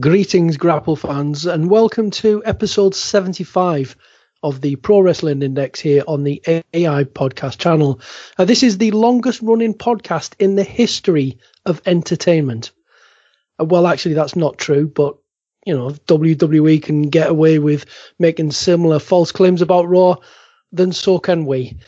Greetings, Grapple fans, and welcome to episode 75 of the Pro Wrestling Index here on the AI podcast channel. Uh, this is the longest running podcast in the history of entertainment. Uh, well, actually, that's not true, but you know, WWE can get away with making similar false claims about Raw, then so can we.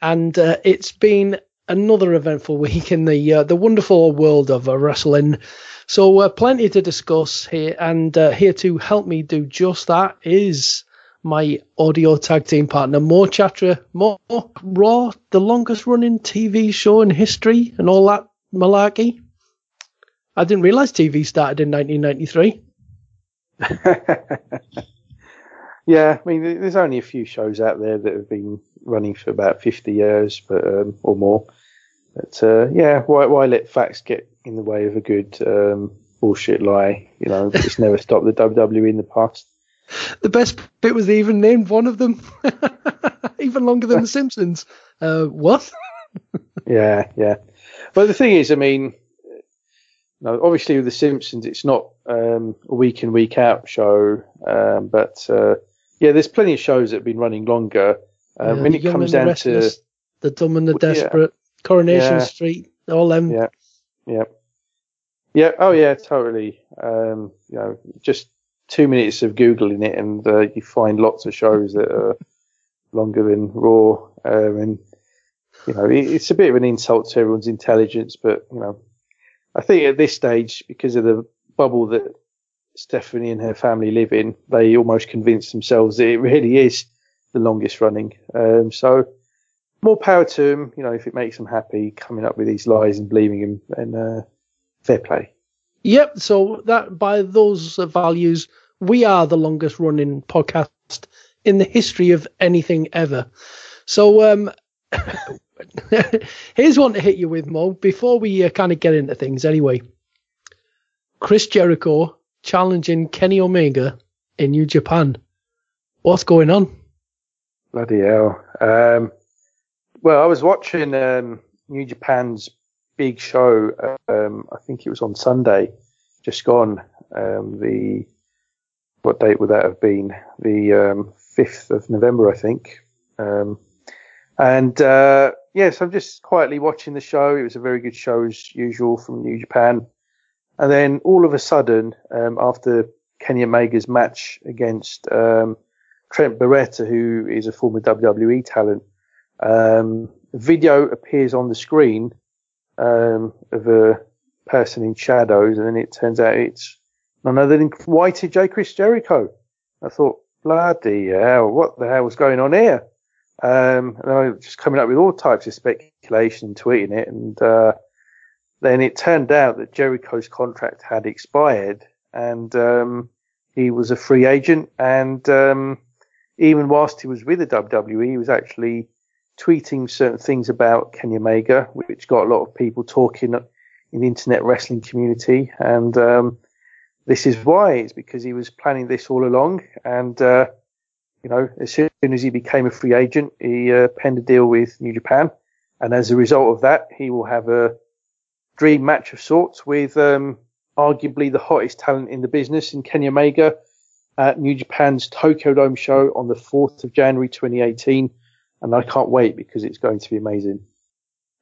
And uh, it's been another eventful week in the uh, the wonderful world of uh, wrestling. So, uh, plenty to discuss here, and uh, here to help me do just that is my audio tag team partner, Mo Chatra, Mo Raw, the longest running TV show in history, and all that malarkey. I didn't realize TV started in 1993. yeah, I mean, there's only a few shows out there that have been running for about 50 years, but um, or more. But uh, yeah, why, why let facts get in the way of a good um, bullshit lie? You know, it's never stopped the WWE in the past. The best bit was they even named one of them, even longer than The Simpsons. Uh, what? yeah, yeah. But the thing is, I mean, no, obviously with The Simpsons, it's not um, a week in week out show, um, but uh, yeah, there's plenty of shows that have been running longer. Uh, Yeah, when it comes down to the dumb and the desperate, Coronation Yeah. Street, all them. Yeah. Yeah. Yeah. Oh, yeah. Totally. Um, you know, just two minutes of googling it, and uh, you find lots of shows that are longer than Raw. Um, and you know, it, it's a bit of an insult to everyone's intelligence, but you know, I think at this stage, because of the bubble that Stephanie and her family live in, they almost convince themselves that it really is the longest running. Um, so more power to him. You know, if it makes him happy, coming up with these lies and believing them, then uh, fair play. Yep. So that by those values, we are the longest running podcast in the history of anything ever. So um, here's one to hit you with, Mo. Before we uh, kind of get into things, anyway. Chris Jericho challenging Kenny Omega in New Japan. What's going on? Bloody hell. Um, well, I was watching um, New Japan's big show. Um, I think it was on Sunday, just gone. Um, the what date would that have been? The um, fifth of November, I think. Um, and uh, yes, I'm just quietly watching the show. It was a very good show as usual from New Japan. And then all of a sudden, um, after Kenny Omega's match against Trent Beretta, who is a former WWE talent, um, video appears on the screen um, of a person in shadows, and then it turns out it's none other than Y2J. Chris Jericho. I thought, bloody hell, what the hell was going on here? Um, and I was just coming up with all types of speculation, tweeting it, and uh, then it turned out that Jericho's contract had expired, and um, he was a free agent, and um, even whilst he was with the WWE, he was actually tweeting certain things about Kenny Omega, which got a lot of people talking in the internet wrestling community, and um, this is why. It's because he was planning this all along, and uh, you know, as soon as he became a free agent, he uh, penned a deal with New Japan, and as a result of that, he will have a dream match of sorts with um, arguably the hottest talent in the business in Kenny Omega at New Japan's Tokyo Dome show on the 4th of January 2018. And I can't wait because it's going to be amazing.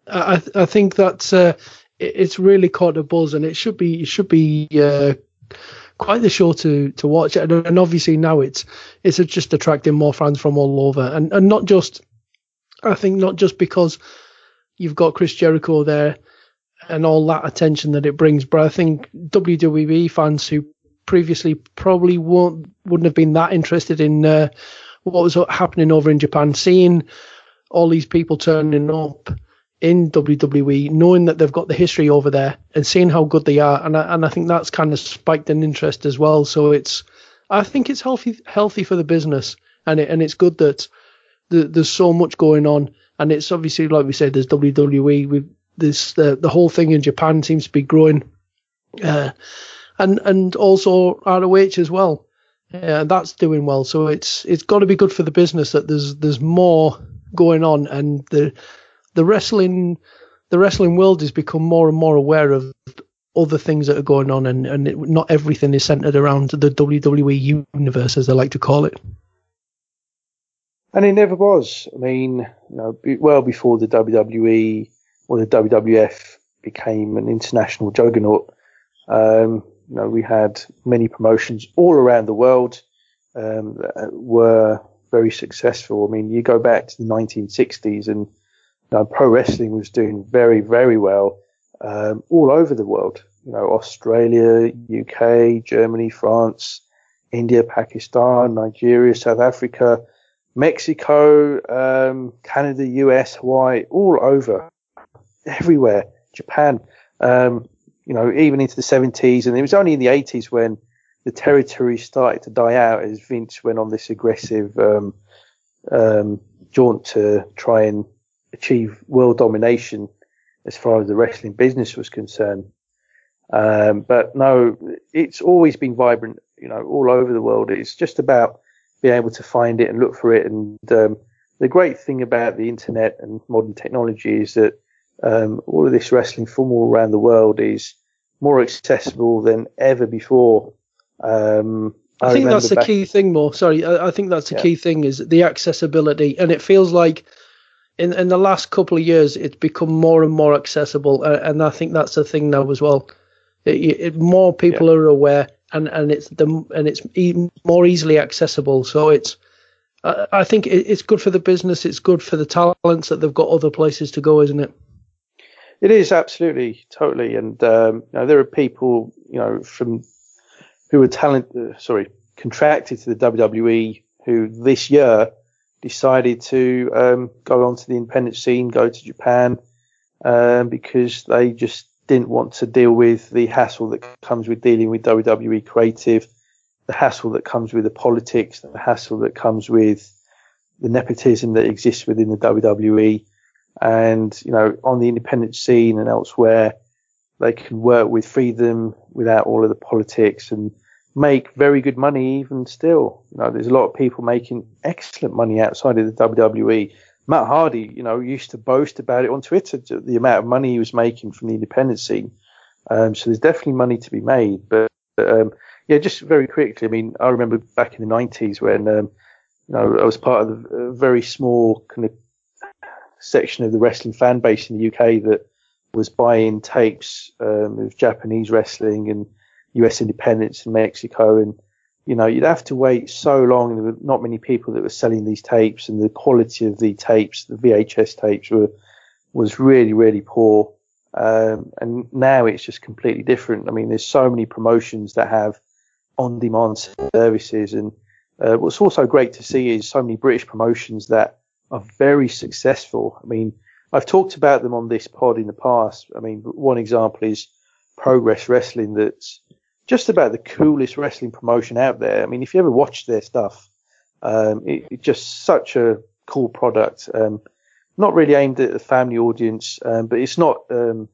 I, I think that uh, it's really caught a buzz, and it should be it should be uh, quite the show to to watch. And, and obviously now it's it's just attracting more fans from all over, and and not just I think not just because you've got Chris Jericho there and all that attention that it brings, but I think WWE fans who previously probably won't wouldn't have been that interested in uh, what was happening over in Japan, seeing all these people turning up in WWE, knowing that they've got the history over there and seeing how good they are, and I, and I think that's kind of spiked an interest as well. So it's, I think it's healthy healthy for the business, and it, and it's good that the, there's so much going on, and it's obviously like we said, there's WWE with this the the whole thing in Japan seems to be growing, uh, and and also ROH as well, uh, that's doing well. So it's it's got to be good for the business that there's there's more going on, and the the wrestling the wrestling world has become more and more aware of other things that are going on, and and it, not everything is centered around the WWE universe, as they like to call it. And it never was. I mean, you know, well before the WWE or the WWF became an international juggernaut, um, you know, we had many promotions all around the world um, that were very successful. I mean, you go back to the 1960s and now, pro wrestling was doing very, very well um, all over the world. You know, Australia, UK, Germany, France, India, Pakistan, Nigeria, South Africa, Mexico, um, Canada, US, Hawaii, all over, everywhere. Japan, um, you know, even into the 70s, and it was only in the 80s when the territory started to die out as Vince went on this aggressive um, um, jaunt to try and achieve world domination as far as the wrestling business was concerned. Um, but no, it's always been vibrant, you know, all over the world. It's just about being able to find it and look for it. And um, the great thing about the internet and modern technology is that um, all of this wrestling from all around the world is more accessible than ever before. Um, I, I think that's the key thing, more. Sorry, I, I think that's the yeah. key thing is the accessibility, and it feels like in in the last couple of years, it's become more and more accessible, uh, and I think that's the thing now as well. It, it, more people yeah. are aware, and and it's the and it's e- more easily accessible. So it's uh, I think it, it's good for the business. It's good for the talents that they've got other places to go, isn't it? It is absolutely, totally, and um, you know, there are people you know from who were talent, uh, sorry, contracted to the WWE who this year decided to um, go onto the independent scene, go to Japan, um, because they just didn't want to deal with the hassle that comes with dealing with WWE creative, the hassle that comes with the politics, the hassle that comes with the nepotism that exists within the WWE. And, you know, on the independent scene and elsewhere, they can work with freedom without all of the politics and make very good money even still. You know, there's a lot of people making excellent money outside of the WWE. Matt Hardy, you know, used to boast about it on Twitter, the amount of money he was making from the independent scene. Um, so there's definitely money to be made. But, um, yeah, just very quickly, I mean, I remember back in the 90s when, um, you know, I was part of a very small kind of section of the wrestling fan base in the UK that was buying tapes um, of Japanese wrestling and US independence in Mexico. And, you know, you'd have to wait so long. There were not many people that were selling these tapes and the quality of the tapes, the VHS tapes were, was really, really poor. Um, and now it's just completely different. I mean, there's so many promotions that have on demand services. And uh, what's also great to see is so many British promotions that are very successful. I mean, I've talked about them on this pod in the past. I mean, one example is Progress Wrestling that's just about the coolest wrestling promotion out there. I mean, if you ever watch their stuff, um, it, it's just such a cool product. Um, not really aimed at a family audience, um, but it's not um,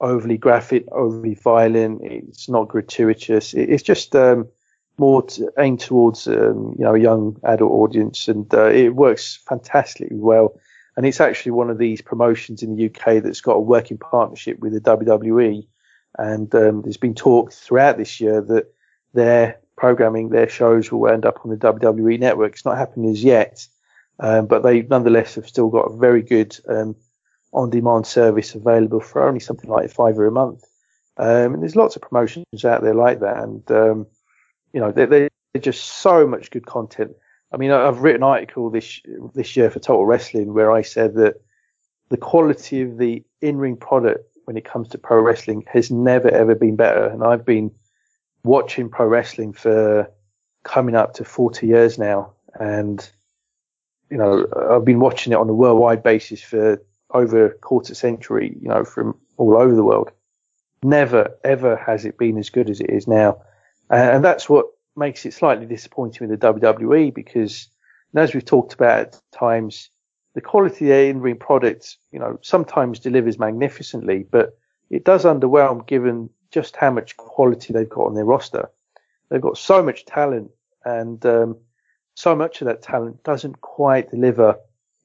overly graphic, overly violent. It's not gratuitous. It's just um, more to, aimed towards um, you know a young adult audience, and uh, it works fantastically well. And it's actually one of these promotions in the UK that's got a working partnership with the WWE. And um, there's been talk throughout this year that their programming, their shows will end up on the WWE network. It's not happening as yet, um, but they nonetheless have still got a very good um, on-demand service available for only something like five or a month. Um, and there's lots of promotions out there like that, and um, you know they're, they're, just so much good content. I mean, I've written an article this this year for Total Wrestling where I said that the quality of the in-ring product when it comes to pro wrestling has never ever been better, and I've been watching pro wrestling for coming up to 40 years now, and you know I've been watching it on a worldwide basis for over a quarter century, you know, from all over the world. Never, ever has it been as good as it is now. And that's what makes it slightly disappointing with the WWE because, as we've talked about at times, the quality of the in-ring product, you know, sometimes delivers magnificently, but it does underwhelm given just how much quality they've got on their roster. They've got so much talent and um, so much of that talent doesn't quite deliver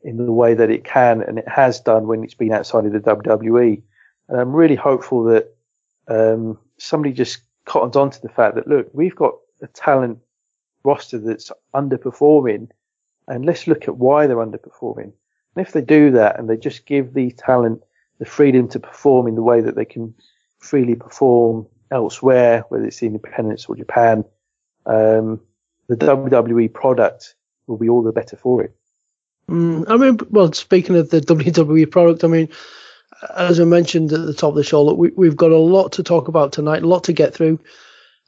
in the way that it can and it has done when it's been outside of the WWE. And I'm really hopeful that um, somebody just cottons on to the fact that look, we've got a talent roster that's underperforming, and let's look at why they're underperforming. And if they do that and they just give the talent the freedom to perform in the way that they can freely perform elsewhere, whether it's the independents or Japan, um, the WWE product will be all the better for it. Mm, I mean, well, speaking of the WWE product, I mean, as I mentioned at the top of the show, look, we, have got a lot to talk about tonight, a lot to get through.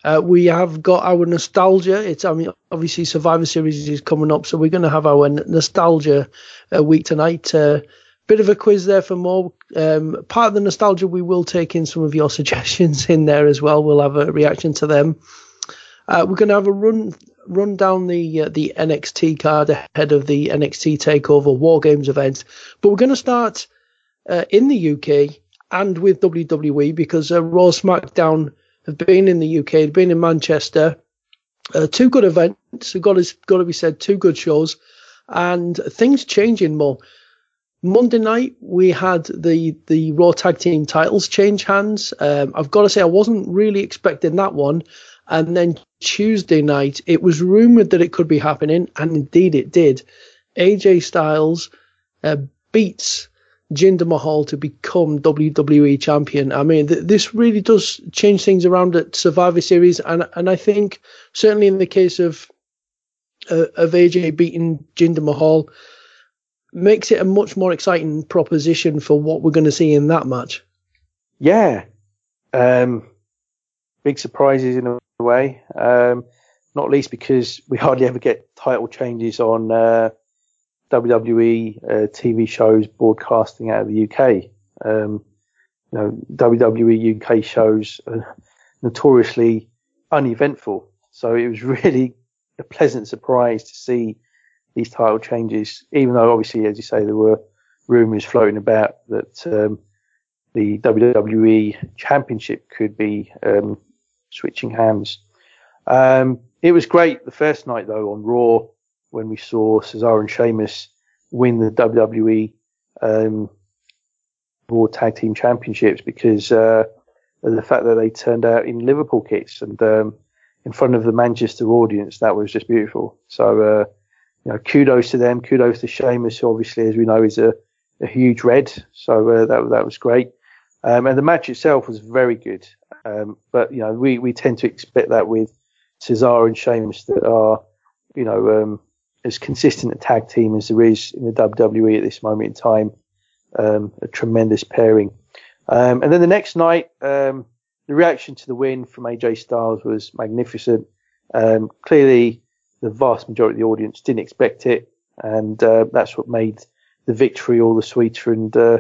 Uh, we have got our nostalgia. It's, I mean, obviously Survivor Series is coming up, so we're going to have our nostalgia uh, week tonight. Uh, bit of a quiz there for Mo. Um, part of the nostalgia, we will take in some of your suggestions in there as well. We'll have a reaction to them. Uh, we're going to have a run run down the uh, the NXT card ahead of the NXT Takeover War Games event, but we're going to start uh, in the UK and with WWE because uh, Raw SmackDown have been in the UK, have been in Manchester. Uh, two good events, got to, got to be said, two good shows, and things changing Mo. Monday night we had the the Raw Tag Team titles change hands. Um, I've got to say I wasn't really expecting that one. And then Tuesday night, it was rumored that it could be happening, and indeed it did. AJ Styles uh, beats Jinder Mahal to become WWE champion. I mean, th- this really does change things around at Survivor Series, and and I think certainly in the case of uh, of AJ beating Jinder Mahal, makes it a much more exciting proposition for what we're going to see in that match. Yeah, um, big surprises in a way. Um, not least because we hardly ever get title changes on uh, WWE uh, TV shows broadcasting out of the UK. Um, you know, WWE UK shows are notoriously uneventful, so it was really a pleasant surprise to see these title changes. Even though, obviously, as you say, there were rumours floating about that um, the WWE Championship could be um, switching hands. Um, it was great the first night though on Raw when we saw Cesaro and Sheamus win the WWE um, Tag Team Championships because uh, of the fact that they turned out in Liverpool kits and um, in front of the Manchester audience. That was just beautiful. So, uh, you know, kudos to them. Kudos to Sheamus, obviously, as we know, is a, a huge red. So uh, that that was great. Um, and the match itself was very good. Um, but you know, we, we tend to expect that with Cesaro and Sheamus that are, you know, um, as consistent a tag team as there is in the WWE at this moment in time. Um, a tremendous pairing. Um, and then the next night, um, the reaction to the win from AJ Styles was magnificent. Um, clearly, the vast majority of the audience didn't expect it, and uh, that's what made the victory all the sweeter and uh,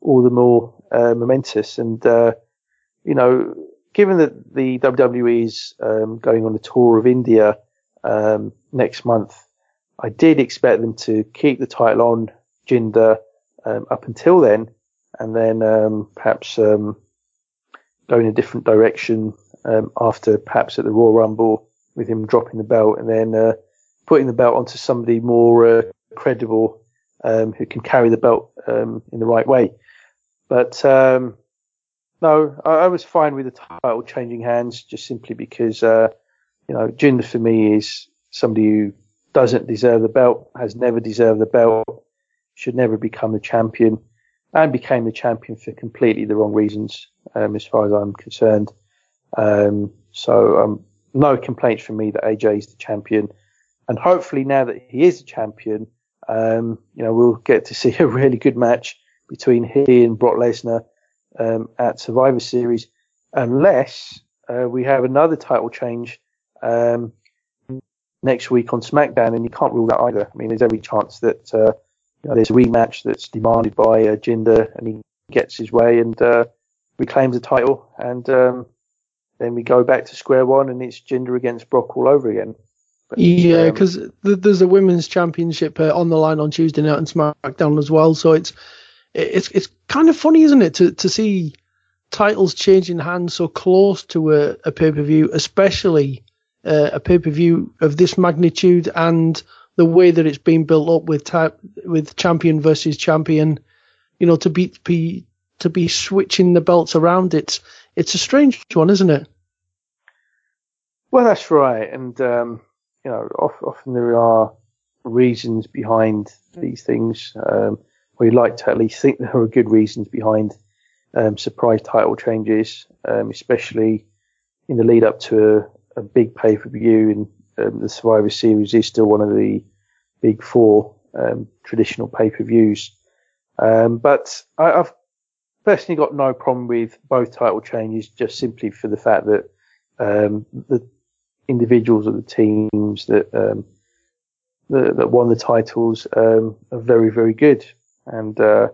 all the more uh, momentous. And uh, you know, given that the WWE is um, going on a tour of India um, next month, I did expect them to keep the title on Jinder um, up until then, and then um, perhaps um, in a different direction um, after perhaps at the Royal Rumble with him dropping the belt and then uh, putting the belt onto somebody more uh, credible um, who can carry the belt um, in the right way. But no, I, I, was fine with the title changing hands just simply because uh, you know Jinder for me is somebody who doesn't deserve the belt, has never deserved the belt, should never become the champion, and became the champion for completely the wrong reasons, um, as far as I'm concerned. Um, so um, no complaints from me that AJ is the champion, and hopefully now that he is the champion, um, you know we'll get to see a really good match between he and Brock Lesnar um, at Survivor Series, unless uh, we have another title change um, next week on SmackDown, and you can't rule that either. I mean, there's every chance that uh, you know, there's a rematch that's demanded by uh, Jinder, and he gets his way and uh, reclaims the title, and um, then we go back to square one, and it's Jinder against Brock all over again. But, yeah, because um, th- there's a women's championship uh, on the line on Tuesday night on SmackDown as well, so it's it's it's kind of funny, isn't it, to to see titles changing hands so close to a, a pay per view, especially uh, a pay per view of this magnitude and the way that it's been built up with with champion versus champion. You know, to be, be to be switching the belts around, it's it's a strange one, isn't it? Well, that's right, and um, you know, often there are reasons behind these things. Um, we like to at least think there are good reasons behind um, surprise title changes, um, especially in the lead up to a, big pay per view. in um, the Survivor Series is still one of the big four um, traditional pay per views. Um, but I, have personally got no problem with both title changes, just simply for the fact that um, the individuals of the teams that that, that won the titles are very, very good. And uh,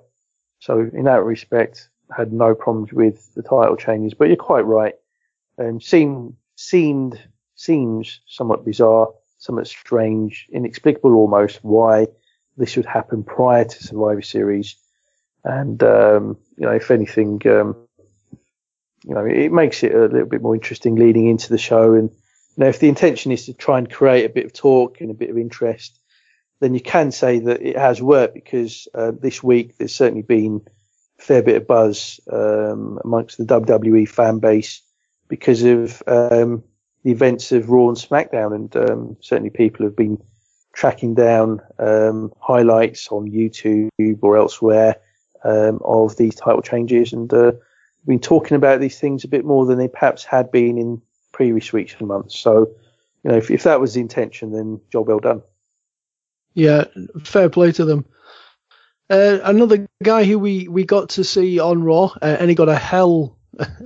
so, in that respect, had no problems with the title changes. But you're quite right. Um, seemed seemed seems somewhat bizarre, somewhat strange, inexplicable almost why this would happen prior to Survivor Series. And um, you know, if anything, um, you know, it makes it a little bit more interesting leading into the show. And you know, if the intention is to try and create a bit of talk and a bit of interest, then you can say that it has worked because uh, this week there's certainly been a fair bit of buzz um, amongst the WWE fan base because of um, the events of Raw and SmackDown, and um, certainly people have been tracking down um, highlights on YouTube or elsewhere um, of these title changes, and uh, been talking about these things a bit more than they perhaps had been in previous weeks and months. So, you know, if, if that was the intention, then job well done. Yeah, fair play to them. Uh, another guy who we, we got to see on Raw, uh, and he got a hell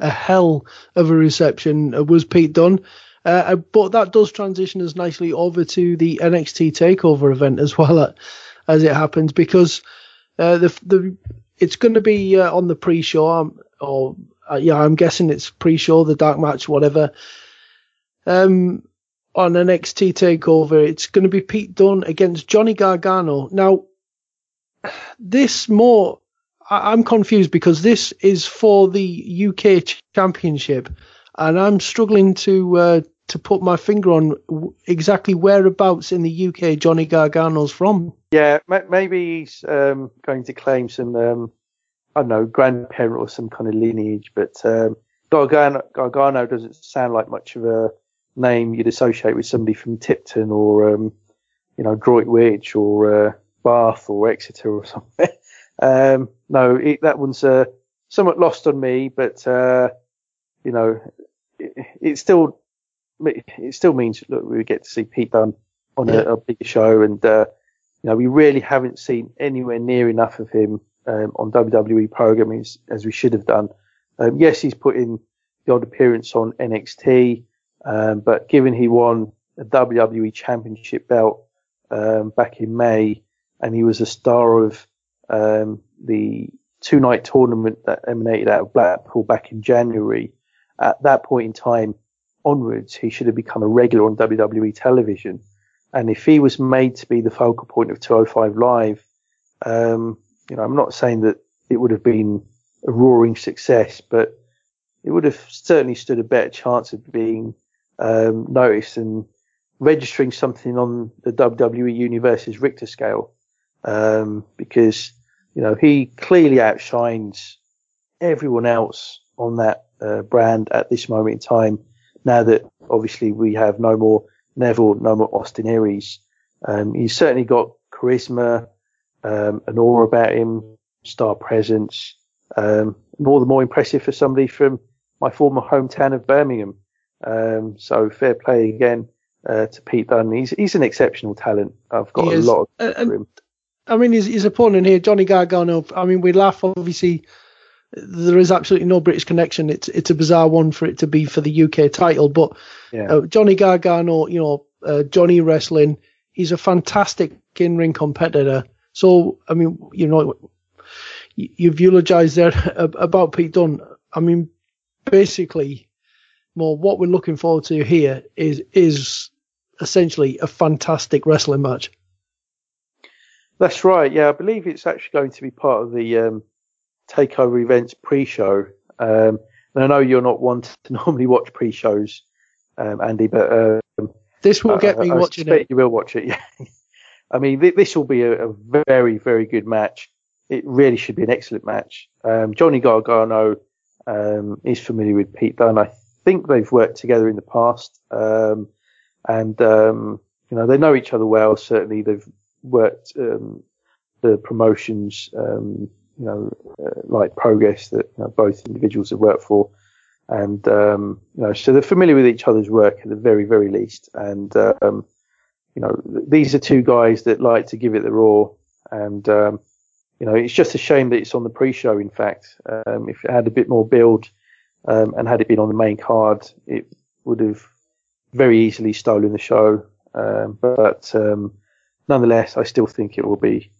a hell of a reception, uh, was Pete Dunne. Uh, uh, but that does transition us nicely over to the NXT Takeover event as well, as it happens, because the the it's going to be on the pre-show, um, or yeah, I'm guessing it's pre-show, the dark match, whatever. Um, on NXT Takeover. It's going to be Pete Dunne against Johnny Gargano. Now, this Mo, I, am confused because this is for the UK Championship, and I'm struggling to uh, to put my finger on exactly whereabouts in the UK Johnny Gargano's from. Yeah, maybe he's um, going to claim some, um, I don't know, grandparent or some kind of lineage, but um, Gargano, Gargano doesn't sound like much of a name you'd associate with somebody from Tipton or, um, you know, Droitwich or uh, Bath or Exeter or something. Um, no, it, that one's uh, somewhat lost on me, but uh, you know, it, it, still it still means look we get to see Pete Dunne on yeah. a, a bigger show, and uh, you know we really haven't seen anywhere near enough of him um, on WWE programming as, as, we should have done. Um, yes, he's put in the odd appearance on NXT. Um, but given he won a WWE Championship belt um, back in May, and he was a star of um, the two night tournament that emanated out of Blackpool back in January, at that point in time onwards, he should have become a regular on WWE television. And if he was made to be the focal point of 205 Live, um, you know, I'm not saying that it would have been a roaring success, but it would have certainly stood a better chance of being um, noticed and registering something on the WWE Universe's Richter scale, um, because you know he clearly outshines everyone else on that uh, brand at this moment in time. Now that obviously we have no more Neville, no more Austin Aries, um, he's certainly got charisma, um, an aura about him, star presence. Um, more the more impressive for somebody from my former hometown of Birmingham. Um, so fair play again uh, to Pete Dunne. He's he's an exceptional talent. I've got he a is. lot of uh, him. I mean, his, his opponent here, Johnny Gargano. I mean, we laugh. Obviously, there is absolutely no British connection. It's it's a bizarre one for it to be for the UK title, but yeah. uh, Johnny Gargano, you know, uh, Johnny Wrestling. He's a fantastic in ring competitor. So I mean, you know, you've eulogized there about Pete Dunne. I mean, basically, Mo what we're looking forward to here is is essentially a fantastic wrestling match. That's right. Yeah, I believe it's actually going to be part of the um, takeover events pre-show. Um, and I know you're not one to normally watch pre-shows, um, Andy, but um, this will get me I, I watching it. You will watch it. Yeah. I mean, th- this will be a, a, very, very good match. It really should be an excellent match. Um, Johnny Gargano um, is familiar with Pete Dunne. I think they've worked together in the past, um, and um, you know they know each other well. Certainly, they've worked um, the promotions, um, you know, uh, like Progress that you know, both individuals have worked for, and um, you know, so they're familiar with each other's work at the very, very least. And um, you know, these are two guys that like to give it the raw, and you know, it's just a shame that it's on the pre-show. In fact, if it had a bit more build um, and had it been on the main card, it would have very easily stolen the show. Um, but um, nonetheless, I still think it will be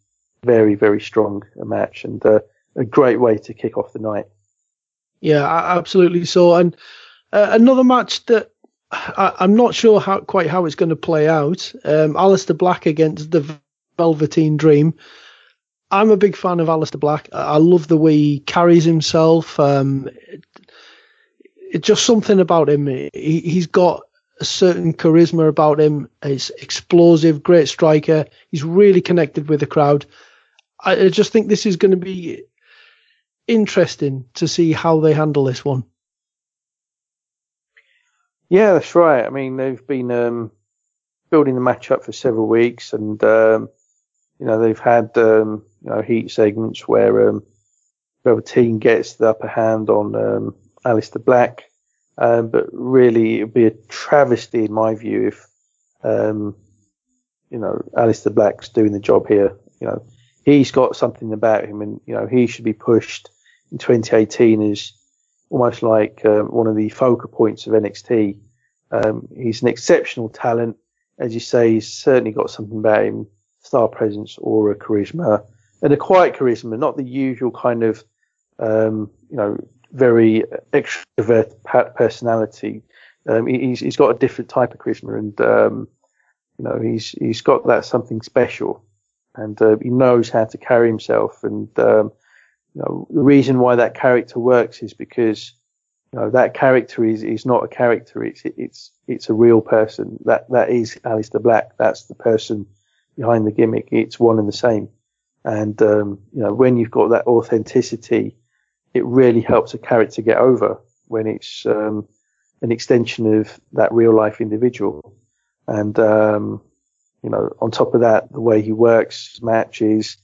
very, very strong a match and uh, a great way to kick off the night. Yeah, absolutely. So, and uh, another match that I, am not sure how quite how it's going to play out. Um, Aleister Black against the Velveteen Dream. I'm a big fan of Aleister Black. I love the way he carries himself. Um, it's just something about him. He, he's got a certain charisma about him. He's explosive, great striker. He's really connected with the crowd. I, just think this is going to be interesting to see how they handle this one. Yeah, that's right. I mean, they've been um, building the match up for several weeks, and um, you know they've had um, you know heat segments where um, team gets the upper hand on um, Aleister Black. Um, but really, it would be a travesty, in my view, if um, you know Aleister Black's doing the job here. You know, he's got something about him, and you know he should be pushed in 2018 as almost like um, one of the focal points of NXT. Um, he's an exceptional talent, as you say. He's certainly got something about him: star presence, aura, charisma, and a quiet charisma, not the usual kind of um, you know very extrovert personality. Um, he's he's got a different type of charisma, and um, you know he's he's got that something special, and uh, he knows how to carry himself. And um, you know the reason why that character works is because you know that character is is not a character; it's it's it's a real person. That that is Aleister Black. That's the person behind the gimmick. It's one and the same. And um, you know when you've got that authenticity it really helps a character get over when it's um, an extension of that real life individual. And um, you know, on top of that, the way he works matches,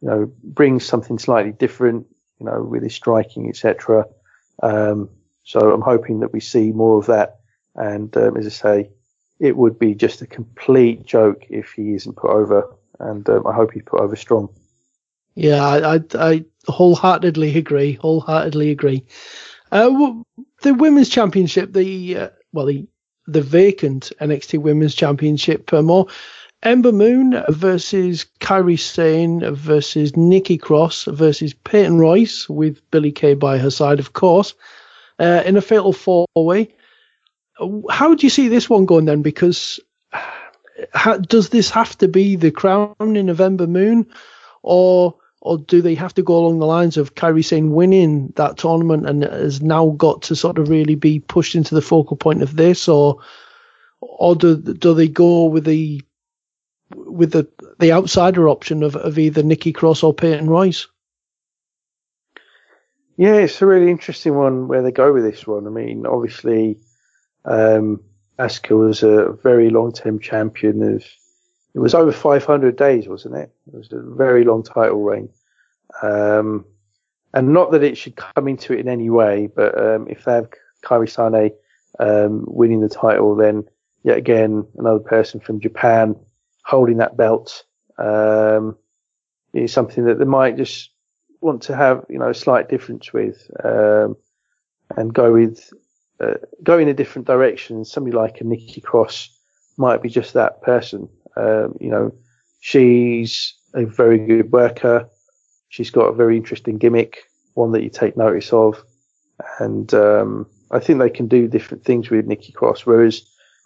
you know, brings something slightly different, you know, with his striking, etc. Um, so I'm hoping that we see more of that. And um, as I say, it would be just a complete joke if he isn't put over. And um, I hope he's put over strong. Yeah, I, I, wholeheartedly agree. Wholeheartedly agree. Uh, the women's championship, the uh, well, the the vacant NXT Women's Championship, uh, Mo Ember Moon versus Kairi Sane versus Nikki Cross versus Peyton Royce with Billie Kay by her side, of course, uh, in a fatal four way. How do you see this one going then? Because how, does this have to be the crowning of Ember Moon, or or do they have to go along the lines of Kairi Sane winning that tournament and has now got to sort of really be pushed into the focal point of this, or or do do they go with the with the the outsider option of, of either Nikki Cross or Peyton Royce? Yeah, it's a really interesting one where they go with this one. I mean, obviously, um, Asuka was a very long term champion of it was over 500 days, wasn't it? It was a very long title reign. Um, and not that it should come into it in any way, but um, if they have Kairi Sane um, winning the title, then yet again another person from Japan holding that belt um, is something that they might just want to have, you know, a slight difference with, um, and go with uh, go in a different direction. Somebody like a Nikki Cross might be just that person. Um, you know, she's a very good worker. She's got a very interesting gimmick, one that you take notice of, and um, I think they can do different things with Nikki Cross. Whereas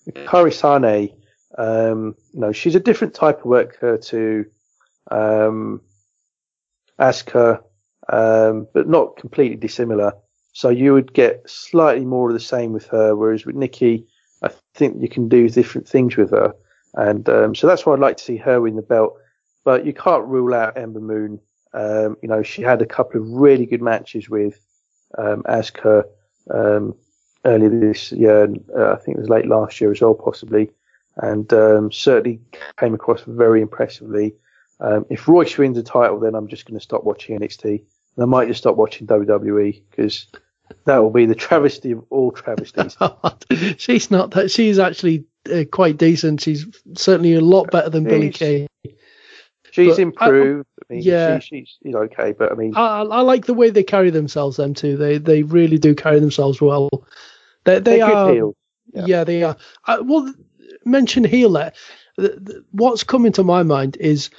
Kairi Sane, um, you know, she's a different type of worker to um, Asuka, um, but not completely dissimilar. So you would get slightly more of the same with her, whereas with Nikki, I think you can do different things with her. And um, so that's why I'd like to see her win the belt. But you can't rule out Ember Moon. Um, you know, she had a couple of really good matches with um, Asuka um, earlier this year. Uh, I think it was late last year as well, possibly. And um, certainly came across very impressively. Um, if Royce wins the title, then I'm just going to stop watching NXT. And I might just stop watching WWE because that will be the travesty of all travesties. she's not that. She's actually uh, quite decent. She's certainly a lot better than she's, Billie Kay. She's but improved. I, I mean, yeah, she, she's, she's okay, but I mean, I, I, like the way they carry themselves. Them too. They they really do carry themselves well. They they are. Yeah. yeah. they are. I, uh, well, mention heel there. What's coming to my mind is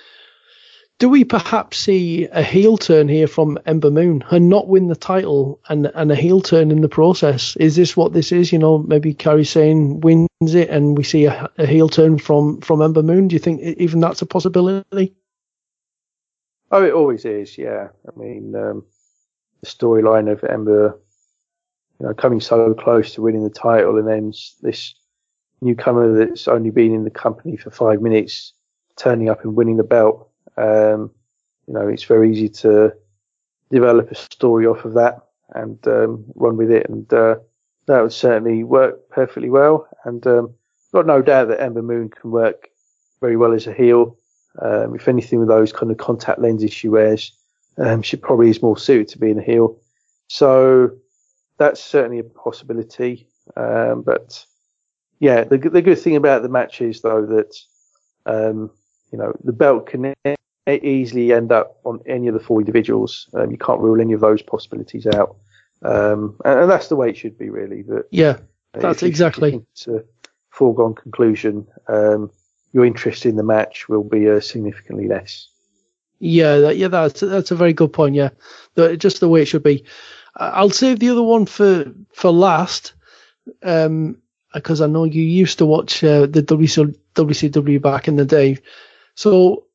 do we perhaps see a heel turn here from Ember Moon and not win the title and and a heel turn in the process? Is this what this is? You know, maybe Kairi Sane wins it and we see a, a heel turn from from Ember Moon. Do you think even that's a possibility? Oh, it always is. Yeah, I mean, um, the storyline of Ember, you know, coming so close to winning the title, and then this newcomer that's only been in the company for five minutes turning up and winning the belt um, you know, it's very easy to develop a story off of that and um, run with it, and uh, that would certainly work perfectly well. And um, got no doubt that Ember Moon can work very well as a heel. Um, if anything, with those kind of contact lenses she wears, um, she probably is more suited to being a heel. So that's certainly a possibility. Um, but yeah, the, the good thing about the match is though that um, you know the belt can easily end up on any of the four individuals. Um, you can't rule any of those possibilities out, um, and, and, that's the way it should be, really. But yeah, that's exactly it's a foregone conclusion. Um, your interest in the match will be uh, significantly less. Yeah, that, yeah, that's that's a very good point. Yeah, the, just the way it should be. I'll save the other one for for last, um, because I know you used to watch uh, the WCW back in the day. So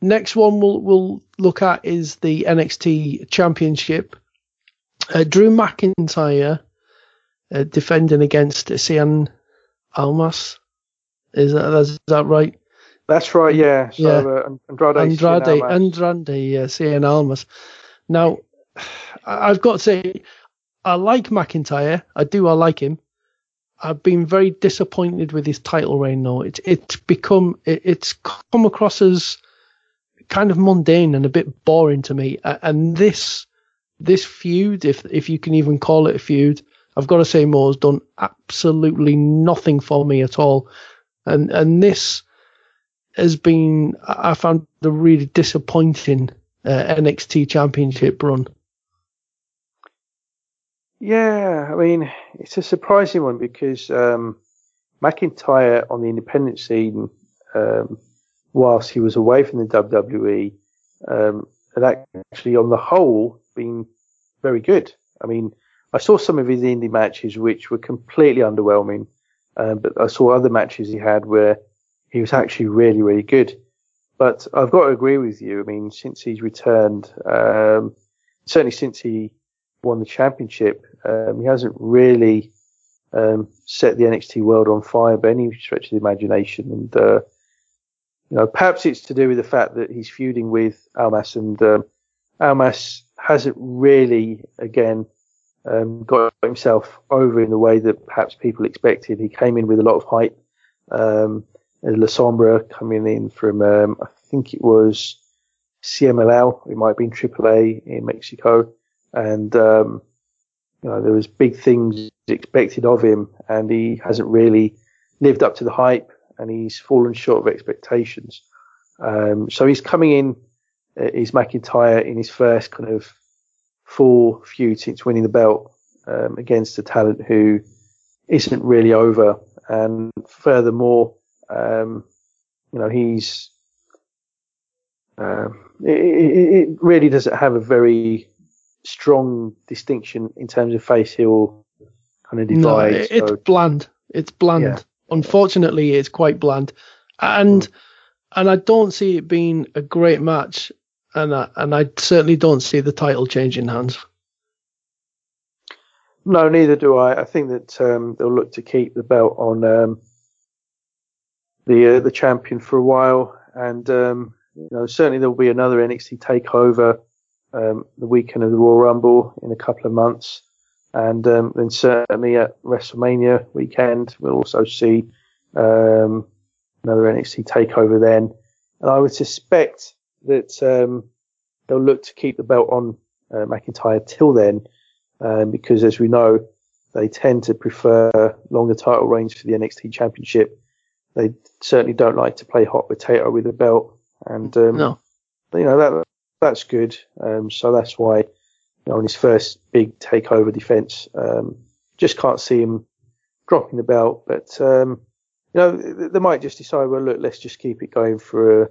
next one we'll we'll look at is the NXT Championship. Uh, Drew McIntyre uh, defending against Cien Almas. Is that is that right? That's right. Yeah. So, yeah. Uh, Andrade. Andrade. Andrade. Yeah. Cien Almas. Now, I've got to say, I like McIntyre. I do. I like him. I've been very disappointed with his title reign. Though it's it's become it, it's come across as kind of mundane and a bit boring to me. And this this feud, if if you can even call it a feud, I've got to say, Mo's done absolutely nothing for me at all. And and this has been, I found a really disappointing uh, NXT Championship run. Yeah, I mean, it's a surprising one because um, McIntyre on the independent scene um, whilst he was away from the WWE, um, had actually, on the whole, been very good. I mean, I saw some of his indie matches which were completely underwhelming, um, but I saw other matches he had where he was actually really, really good. but I've got to agree with you. I mean, since he's returned, um, certainly since he won the championship, um, he hasn't really um, set the NXT world on fire by any stretch of the imagination. And uh, you know, perhaps it's to do with the fact that he's feuding with Almas, and um, Almas hasn't really, again, um, got himself over in the way that perhaps people expected. He came in with a lot of hype. Um, La Sombra coming in from, um, I think it was CMLL, it might have been AAA in Mexico, and um, you know there was big things expected of him, and he hasn't really lived up to the hype, and he's fallen short of expectations. Um, so he's coming in, uh, he's McIntyre in his first kind of feud since winning the belt um, against a talent who isn't really over, and furthermore um, you know, he's um, it, it, really doesn't have a very strong distinction in terms of face heel kind of divide. No, it, it's so, bland. It's bland. Yeah. Unfortunately, it's quite bland, and mm. and I don't see it being a great match, and I, and I certainly don't see the title changing hands. No, neither do I. I think that um, they'll look to keep the belt on um, the uh, the champion for a while, and um, you know certainly there will be another NXT takeover um, the weekend of the Royal Rumble in a couple of months, and um, then certainly at WrestleMania weekend we'll also see um, another NXT takeover then, and I would suspect that um, they'll look to keep the belt on uh, McIntyre till then, um, because as we know they tend to prefer longer title reigns for the NXT Championship they certainly don't like to play hot potato with the belt, and um, no. you know that that's good. Um, so that's why you know, on his first big takeover defense, um, just can't see him dropping the belt. But um, you know they might just decide, well, look, let's just keep it going for a,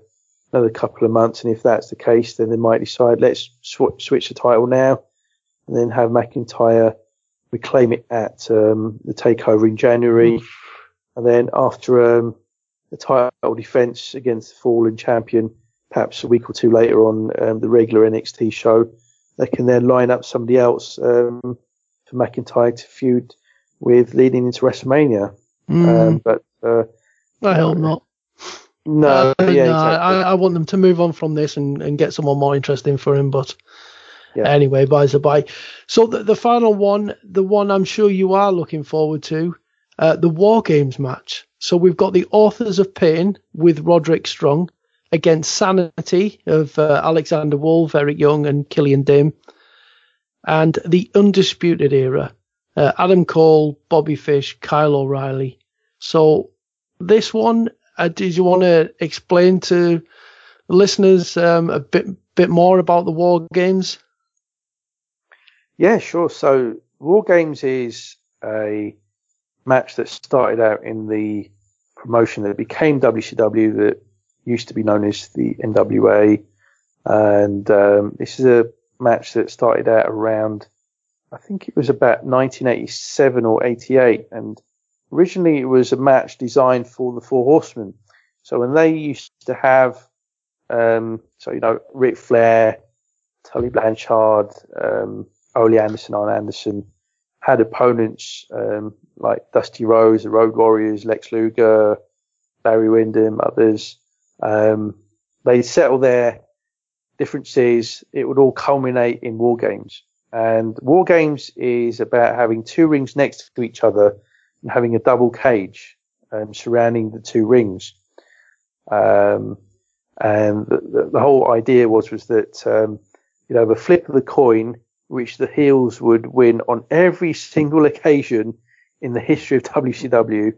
another couple of months, and if that's the case, then they might decide let's sw- switch the title now, and then have McIntyre reclaim it at um, the takeover in January. And then after um, the title defense against the fallen champion, perhaps a week or two later on um, the regular NXT show, they can then line up somebody else um, for McIntyre to feud with leading into WrestleMania. Mm. but uh, I hope not. No, uh, yeah, no exactly. I, I, want them to move on from this and, and get someone more interesting for him. But yeah. anyway, by the by. So the, the final one, the one I'm sure you are looking forward to, uh, the War Games match. So we've got the Authors of Pain with Roderick Strong against Sanity of uh, Alexander Wolfe, Eric Young, and Killian Dain, and the Undisputed Era, uh, Adam Cole, Bobby Fish, Kyle O'Reilly. So this one, uh, did you want to explain to listeners um, a bit bit more about the War Games? Yeah, sure. So War Games is a match that started out in the promotion that became WCW that used to be known as the NWA. And um, this is a match that started out around, I think it was about 1987 or 88. And originally it was a match designed for the Four Horsemen. So when they used to have, um, so, you know, Ric Flair, Tully Blanchard, um, Ole Anderson, Arn Anderson, had opponents um, like Dusty Rhodes, the Road Warriors, Lex Luger, Barry Windham, others. Um, they settle their differences. It would all culminate in War Games. And War Games is about having two rings next to each other having a double cage um, surrounding the two rings. Um, and the, the, whole idea was was that um, you know the flip of the coin which the heels would win on every single occasion in the history of WCW.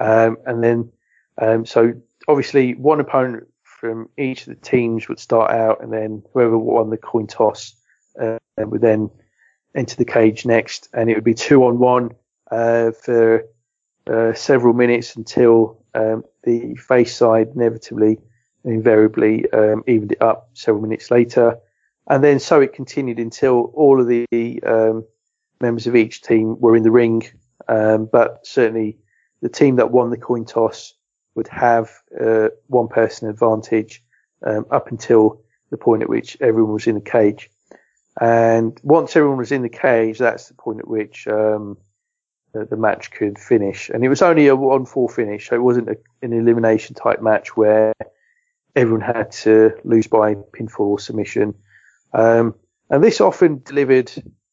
Um, and then, um, so obviously one opponent from each of the teams would start out and then whoever won the coin toss, uh, would then enter the cage next and it would be two on one, uh, for, uh, several minutes until, um, the face side inevitably invariably, um, evened it up several minutes later and then so it continued until all of the um, members of each team were in the ring. Um, but certainly, the team that won the coin toss would have uh, one person advantage, um, up until the point at which everyone was in the cage. And once everyone was in the cage, that's the point at which um, the, match could finish. And it was only a one-four finish, so it wasn't a, an elimination type match where everyone had to lose by pinfall or submission. Um, and this often delivered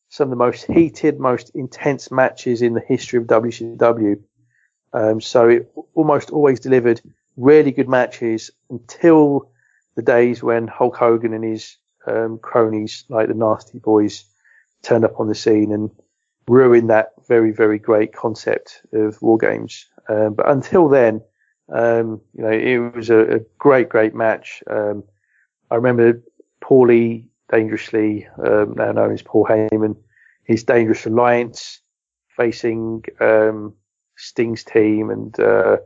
some of the most heated, most intense matches in the history of WCW. Um, so it almost always delivered really good matches until the days when Hulk Hogan and his um, cronies like the Nasty Boys turned up on the scene and ruined that very, very great concept of war games. Um, but until then, um, you know, it was a, a great, great match. Um, I remember Paulie dangerously, um, now known as Paul Heyman, his Dangerous Alliance facing um, Sting's team and uh,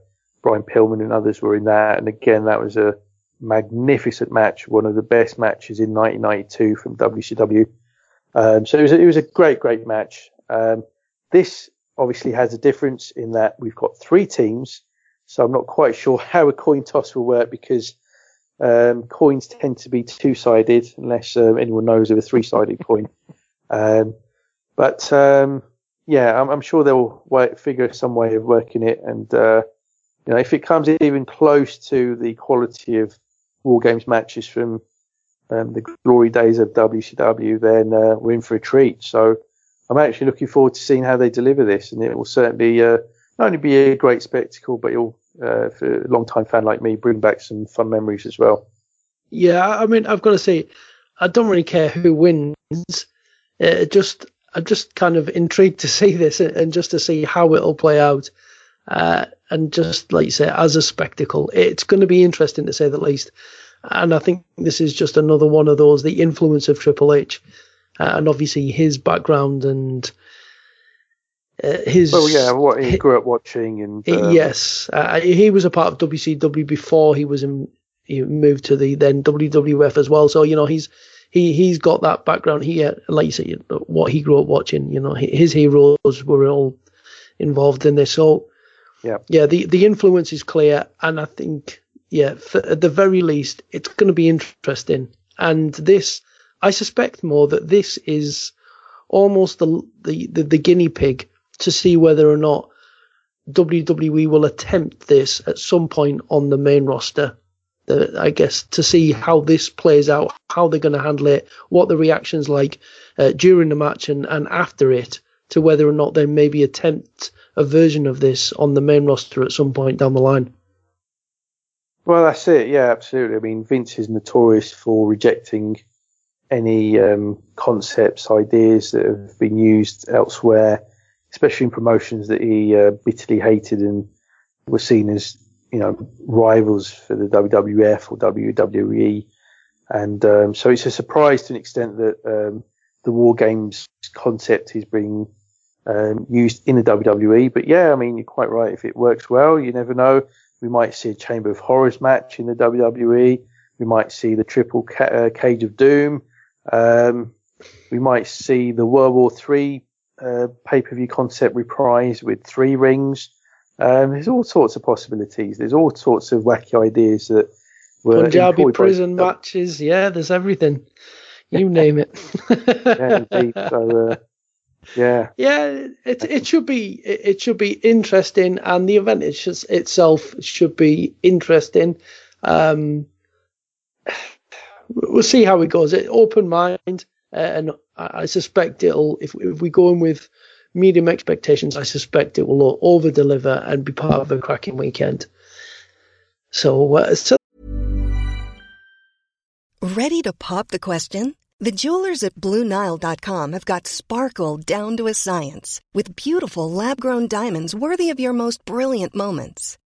Brian Pillman and others were in that. And again, that was a magnificent match, one of the best matches in 1992 from WCW. Um, so it was, a, it was a great, great match. Um, this obviously has a difference in that we've got three teams. So I'm not quite sure how a coin toss will work because um, coins tend to be two-sided unless uh, anyone knows of a three-sided coin. Um, but um, yeah, I'm, I'm, sure they'll figure some way of working it. And uh, you know, if it comes even close to the quality of War Games matches from um, the glory days of WCW, then uh, we're in for a treat. So I'm actually looking forward to seeing how they deliver this, and it will certainly uh, not only be a great spectacle, but it'll, uh, for a long-time fan like me, bring back some fun memories as well. Yeah, I mean, I've got to say, I don't really care who wins. Uh, just, I'm just kind of intrigued to see this and just to see how it'll play out. Uh, and just like you say, as a spectacle, it's going to be interesting to say the least. And I think this is just another one of those, the influence of Triple H, uh, and obviously his background and uh, his. Well, yeah, what he grew up watching, and uh, yes, uh, he was a part of WCW before he was in. He moved to the then WWF as well, so you know he's he he's got that background. He like you say, what he grew up watching. You know, his heroes were all involved in this. So yeah, yeah, the the influence is clear, and I think yeah, for, at the very least, it's going to be interesting. And this, I suspect more that this is almost the, the the, the guinea pig to see whether or not WWE will attempt this at some point on the main roster. The, I guess to see how this plays out, how they're going to handle it, what the reactions like uh, during the match and, and after it, to whether or not they maybe attempt a version of this on the main roster at some point down the line. Well, that's it. Yeah, absolutely. I mean, Vince is notorious for rejecting any um, concepts, ideas that have been used elsewhere, especially in promotions that he uh, bitterly hated and were seen as, you know, rivals for the WWF or WWE. And um, so it's a surprise to an extent that um, the War Games concept is being um, used in the WWE. But yeah, I mean, you're quite right. If it works well, you never know. We might see a Chamber of Horrors match in the WWE. We might see the Triple ca- uh, Cage of Doom. Um, we might see the World War Three uh, pay-per-view concept reprise with three rings. Um, there's all sorts of possibilities. There's all sorts of wacky ideas that were Punjabi prison by- matches. Yeah, there's everything. You name it. yeah, indeed. So, uh, yeah, yeah. It it should be it should be interesting, and the event itself should be interesting. Um, we'll see how it goes. It, open mind, uh, and I, suspect it'll. If if we go in with medium expectations, I suspect it will over deliver and be part of a cracking weekend. So, uh, so ready to pop the question? The jewelers at BlueNile.com have got sparkle down to a science with beautiful lab-grown diamonds worthy of your most brilliant moments.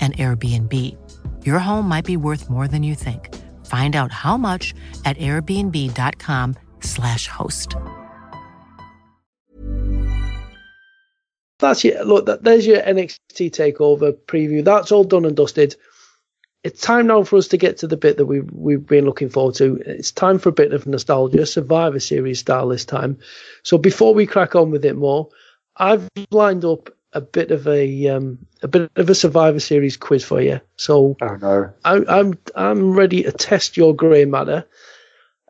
an Airbnb. Your home might be worth more than you think. Find out how much at airbnb.com/slash host. That's your look. There's your NXT Takeover preview. That's all done and dusted. It's time now for us to get to the bit that we've we've been looking forward to. It's time for a bit of nostalgia, Survivor Series style this time. So before we crack on with it more, I've lined up a bit of a um, a bit of a Survivor Series quiz for you. So Oh no. I, I'm I'm ready to test your grey matter.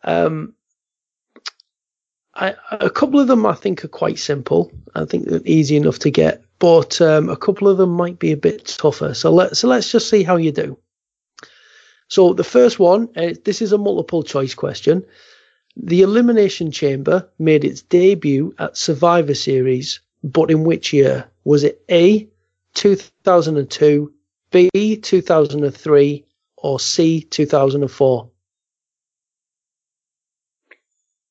Um, I, a couple of them I think are quite simple. I think they're easy enough to get, but um, a couple of them might be a bit tougher. So let so let's just see how you do. So the first one, uh, this is a multiple choice question. The Elimination Chamber made its debut at Survivor Series, but in which year? Was it A, 2002, B, 2003, or C, 2004?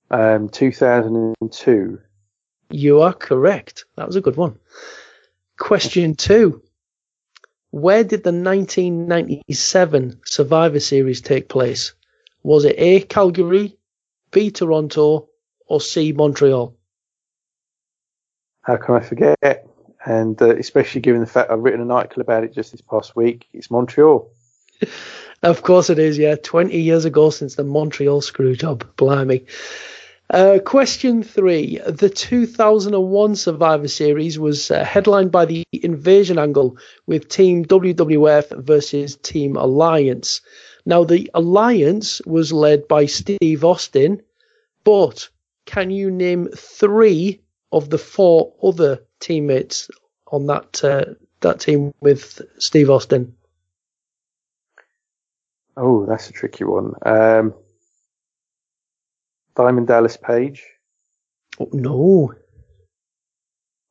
Um, 2002. You are correct. That was a good one. Question two. Where did the 1997 Survivor Series take place? Was it A, Calgary, B, Toronto, or C, Montreal? How can I forget? And uh, especially given the fact I've written an article about it just this past week, it's Montreal. Of course it is, yeah. 20 years ago since the Montreal screw job. Blimey. Uh, question three. The 2001 Survivor Series was uh, headlined by the invasion angle with Team WWF versus Team Alliance. Now, the Alliance was led by Steve Austin, but can you name three of the four other teammates on that uh, that team with Steve Austin? Oh, that's a tricky one. Um, Diamond Dallas Page. Oh, no.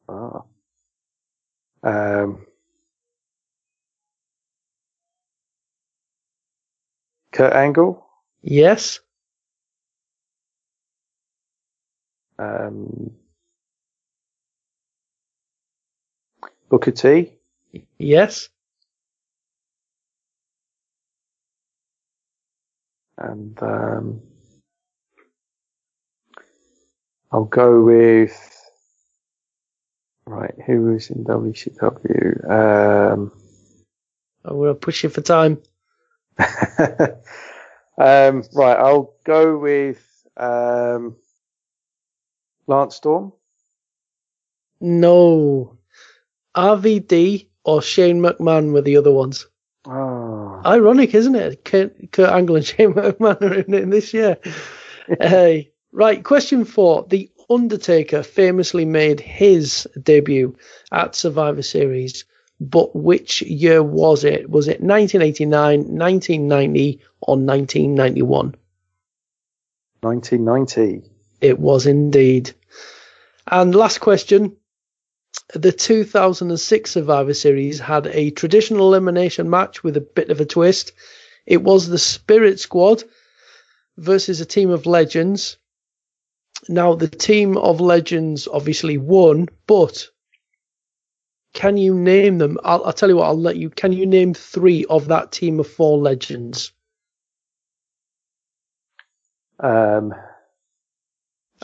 Ah. Um, Kurt Angle. Yes. Um, Booker T. Yes. And um, I'll go with right. Who was in WCW? Um, to push you for time. um, right. I'll go with um, Lance Storm. No. RVD or Shane McMahon were the other ones. Oh, Ironic, isn't it? Kurt, Kurt Angle and Shane McMahon are in it this year. hey, right. Question four. The Undertaker famously made his debut at Survivor Series, but which year was it? Was it 1989, 1990, or 1991? 1990. It was indeed. And last question. The 2006 Survivor Series had a traditional elimination match with a bit of a twist. It was the Spirit Squad versus a team of legends. Now, the team of legends obviously won, but can you name them? I'll, I'll tell you what, I'll let you. Can you name three of that team of four legends? Um,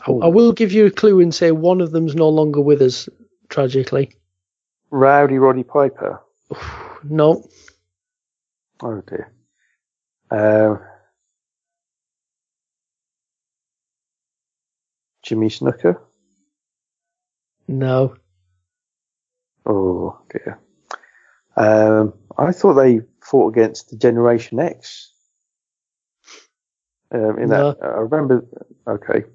I, I will give you a clue and say one of them's no longer with us, tragically. Rowdy Roddy Piper. No. Oh dear. Um, Jimmy Snuka. No. Oh dear. Um, I thought they fought against the Generation X. Um, in that, I remember. Okay,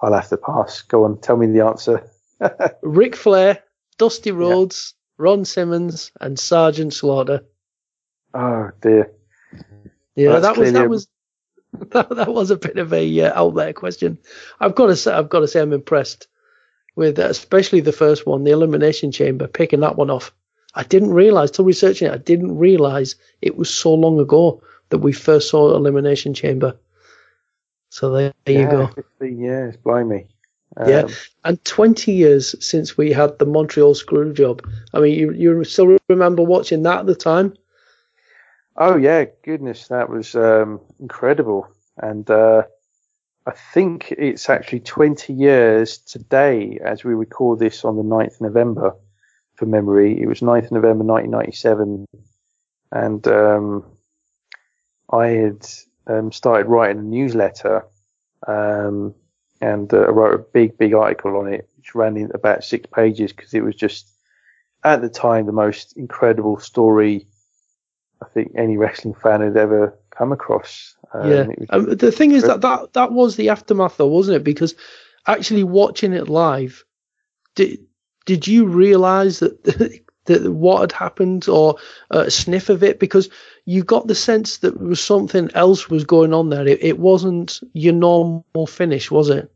I'll have to pass. Go on, tell me the answer. Ric Flair, Dusty Rhodes, yeah. Ron Simmons, and Sergeant Slaughter. Oh dear. Yeah, well, that was that was that, that was a bit of a uh, out there question. I've got to say, I've got to say, I'm impressed with uh, especially the first one, the Elimination Chamber, picking that one off. I didn't realize till researching it, I didn't realize it was so long ago that we first saw Elimination Chamber. So there, there yeah, you go. 15 years, blimey. Um, yeah, and 20 years since we had the Montreal screw job. I mean, you you still remember watching that at the time? Oh yeah, goodness, that was um, incredible. And uh, I think it's actually 20 years today as we record this on the 9th of November for memory. It was 9th November 1997. And um, I had um, started writing a newsletter um, and uh, I wrote a big, big article on it, which ran in about six pages because it was just, at the time, the most incredible story I think any wrestling fan had ever come across. Um, yeah. Um, the thing is that, that that was the aftermath, though, wasn't it? Because actually watching it live, did did you realise that that what had happened or a sniff of it? Because you got the sense that there was something else was going on there. It, it wasn't your normal finish, was it?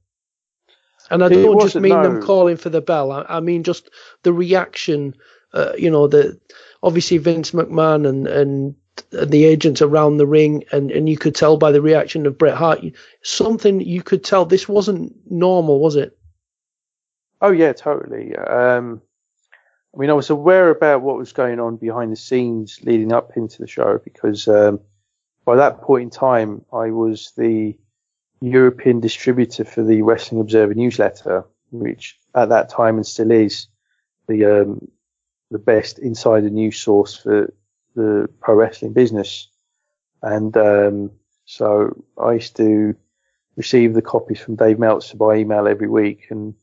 And I don't just mean no. them calling for the bell. I, I mean just the reaction. Uh, you know, the obviously Vince McMahon and and the agents around the ring, and, and you could tell by the reaction of Bret Hart, something you could tell this wasn't normal, was it? Oh yeah, totally. Um, I mean, I was aware about what was going on behind the scenes leading up into the show because um, by that point in time, I was the European distributor for the Wrestling Observer newsletter, which at that time and still is the um, the best insider news source for the pro wrestling business. And um, so I used to receive the copies from Dave Meltzer by email every week. And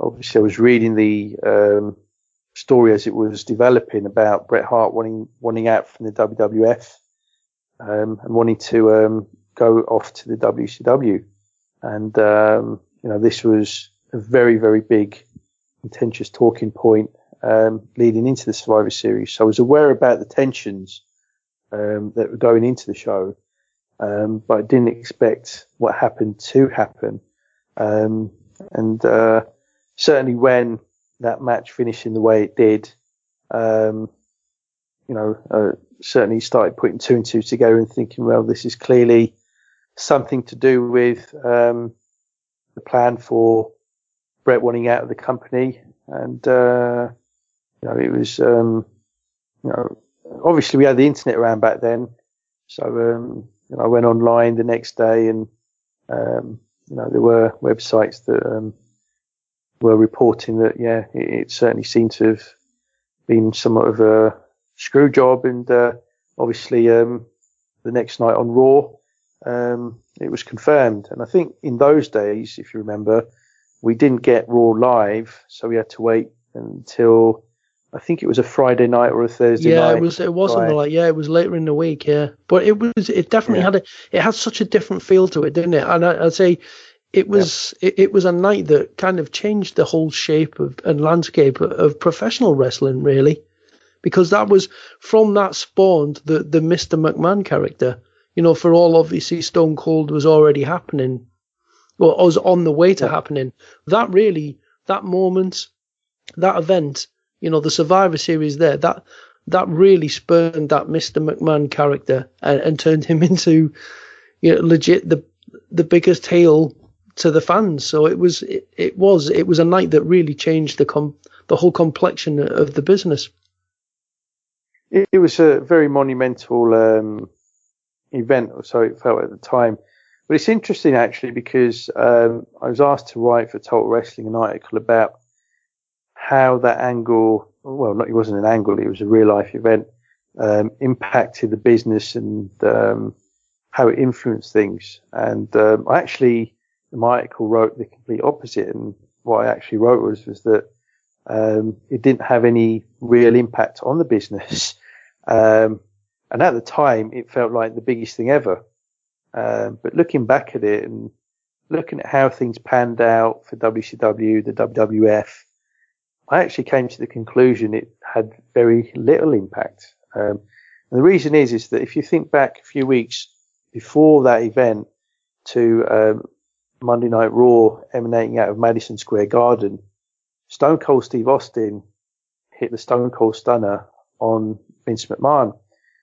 obviously I was reading the um, story as it was developing about Bret Hart wanting, wanting out from the WWF um, and wanting to um, go off to the WCW. And, um, you know, this was a very, very big, contentious talking point um, leading into the Survivor Series. So I was aware about the tensions um, that were going into the show, um, but I didn't expect what happened to happen. Um, and uh, certainly when that match finishing the way it did, um, you know, uh, certainly started putting two and two together and thinking, well, this is clearly something to do with um, the plan for Bret wanting out of the company and uh, you know, it was, um, you know, obviously we had the internet around back then. So, um, you know, I went online the next day and, um, you know, there were websites that, um, were reporting that, yeah, it, it, certainly seemed to have been somewhat of a screw job. And, uh, obviously, um, the next night on Raw, um, it was confirmed. And I think in those days, if you remember, we didn't get Raw live, so we had to wait until I think it was a Friday night or a Thursday yeah, night. Yeah, it was. It wasn't right. like yeah, it was later in the week. Yeah, but it was. It definitely yeah. had a. It had such a different feel to it, didn't it? And I, would say it was. Yeah. It, it, was a night that kind of changed the whole shape of and landscape of, of professional wrestling, really, because that was from that spawned the the Mister McMahon character. You know, for all obviously Stone Cold was already happening, or was on the way to yeah. happening. That really, that moment, that event you know, the Survivor Series there, that that really spurned that Mr. McMahon character and, and turned him into, you know, legit the the biggest heel to the fans. So it was it, it was it was a night that really changed the com the whole complexion of the business. It, it was a very monumental um, event, or so it felt at the time. But it's interesting actually because um, I was asked to write for Total Wrestling an article about how that angle, well, not, it wasn't an angle, it was a real life event, um, impacted the business and um, how it influenced things. And um, I actually, my article, wrote the complete opposite. And what I actually wrote was was that Um, it didn't have any real impact on the business. Um, and at the time, it felt like the biggest thing ever. Um, but looking back at it and looking at how things panned out for WCW, the WWF, I actually came to the conclusion it had very little impact. Um, and the reason is, is that if you think back a few weeks before that event to um, Monday Night Raw emanating out of Madison Square Garden, Stone Cold Steve Austin hit the Stone Cold Stunner on Vince McMahon.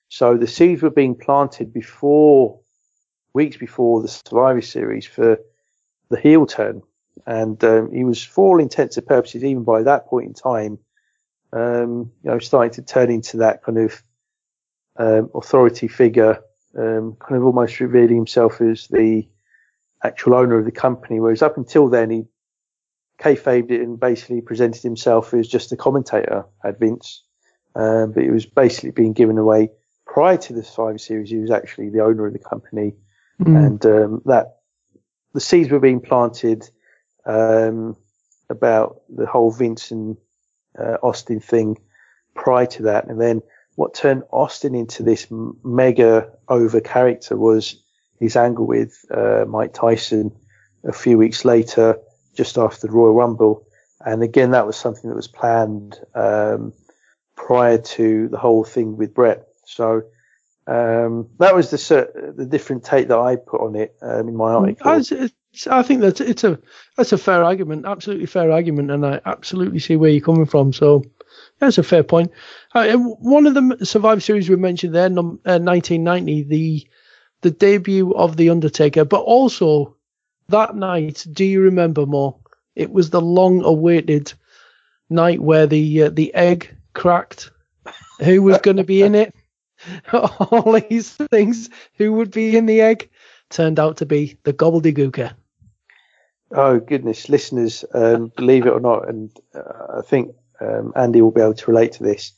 So the seeds were being planted before, weeks before the Survivor Series for the heel turn. And um, he was, for all intents and purposes, even by that point in time, um, you know, starting to turn into that kind of um, authority figure, um, kind of almost revealing himself as the actual owner of the company. Whereas up until then, he kayfabed it and basically presented himself as just a commentator, had Vince. Um, but it was basically being given away prior to the Survivor Series. He was actually the owner of the company, mm. and um, that the seeds were being planted um, about the whole Vince and uh, Austin thing prior to that, and then what turned Austin into this mega over character was his angle with uh, Mike Tyson a few weeks later, just after the Royal Rumble. And again, that was something that was planned um, prior to the whole thing with Bret. So um, that was the the different take that I put on it um, in my mm, article. I, I think that it's a that's a fair argument, absolutely fair argument, and I absolutely see where you're coming from. So that's a fair point. Uh, one of the Survivor Series we mentioned there, num- uh, 1990, the the debut of the Undertaker, but also that night. Do you remember more? It was the long-awaited night where the uh, the egg cracked. Who was going to be in it? All these things. Who would be in the egg? Turned out to be the gobbledygooker. Oh goodness, listeners, um, believe it or not, and uh, I think um, Andy will be able to relate to this.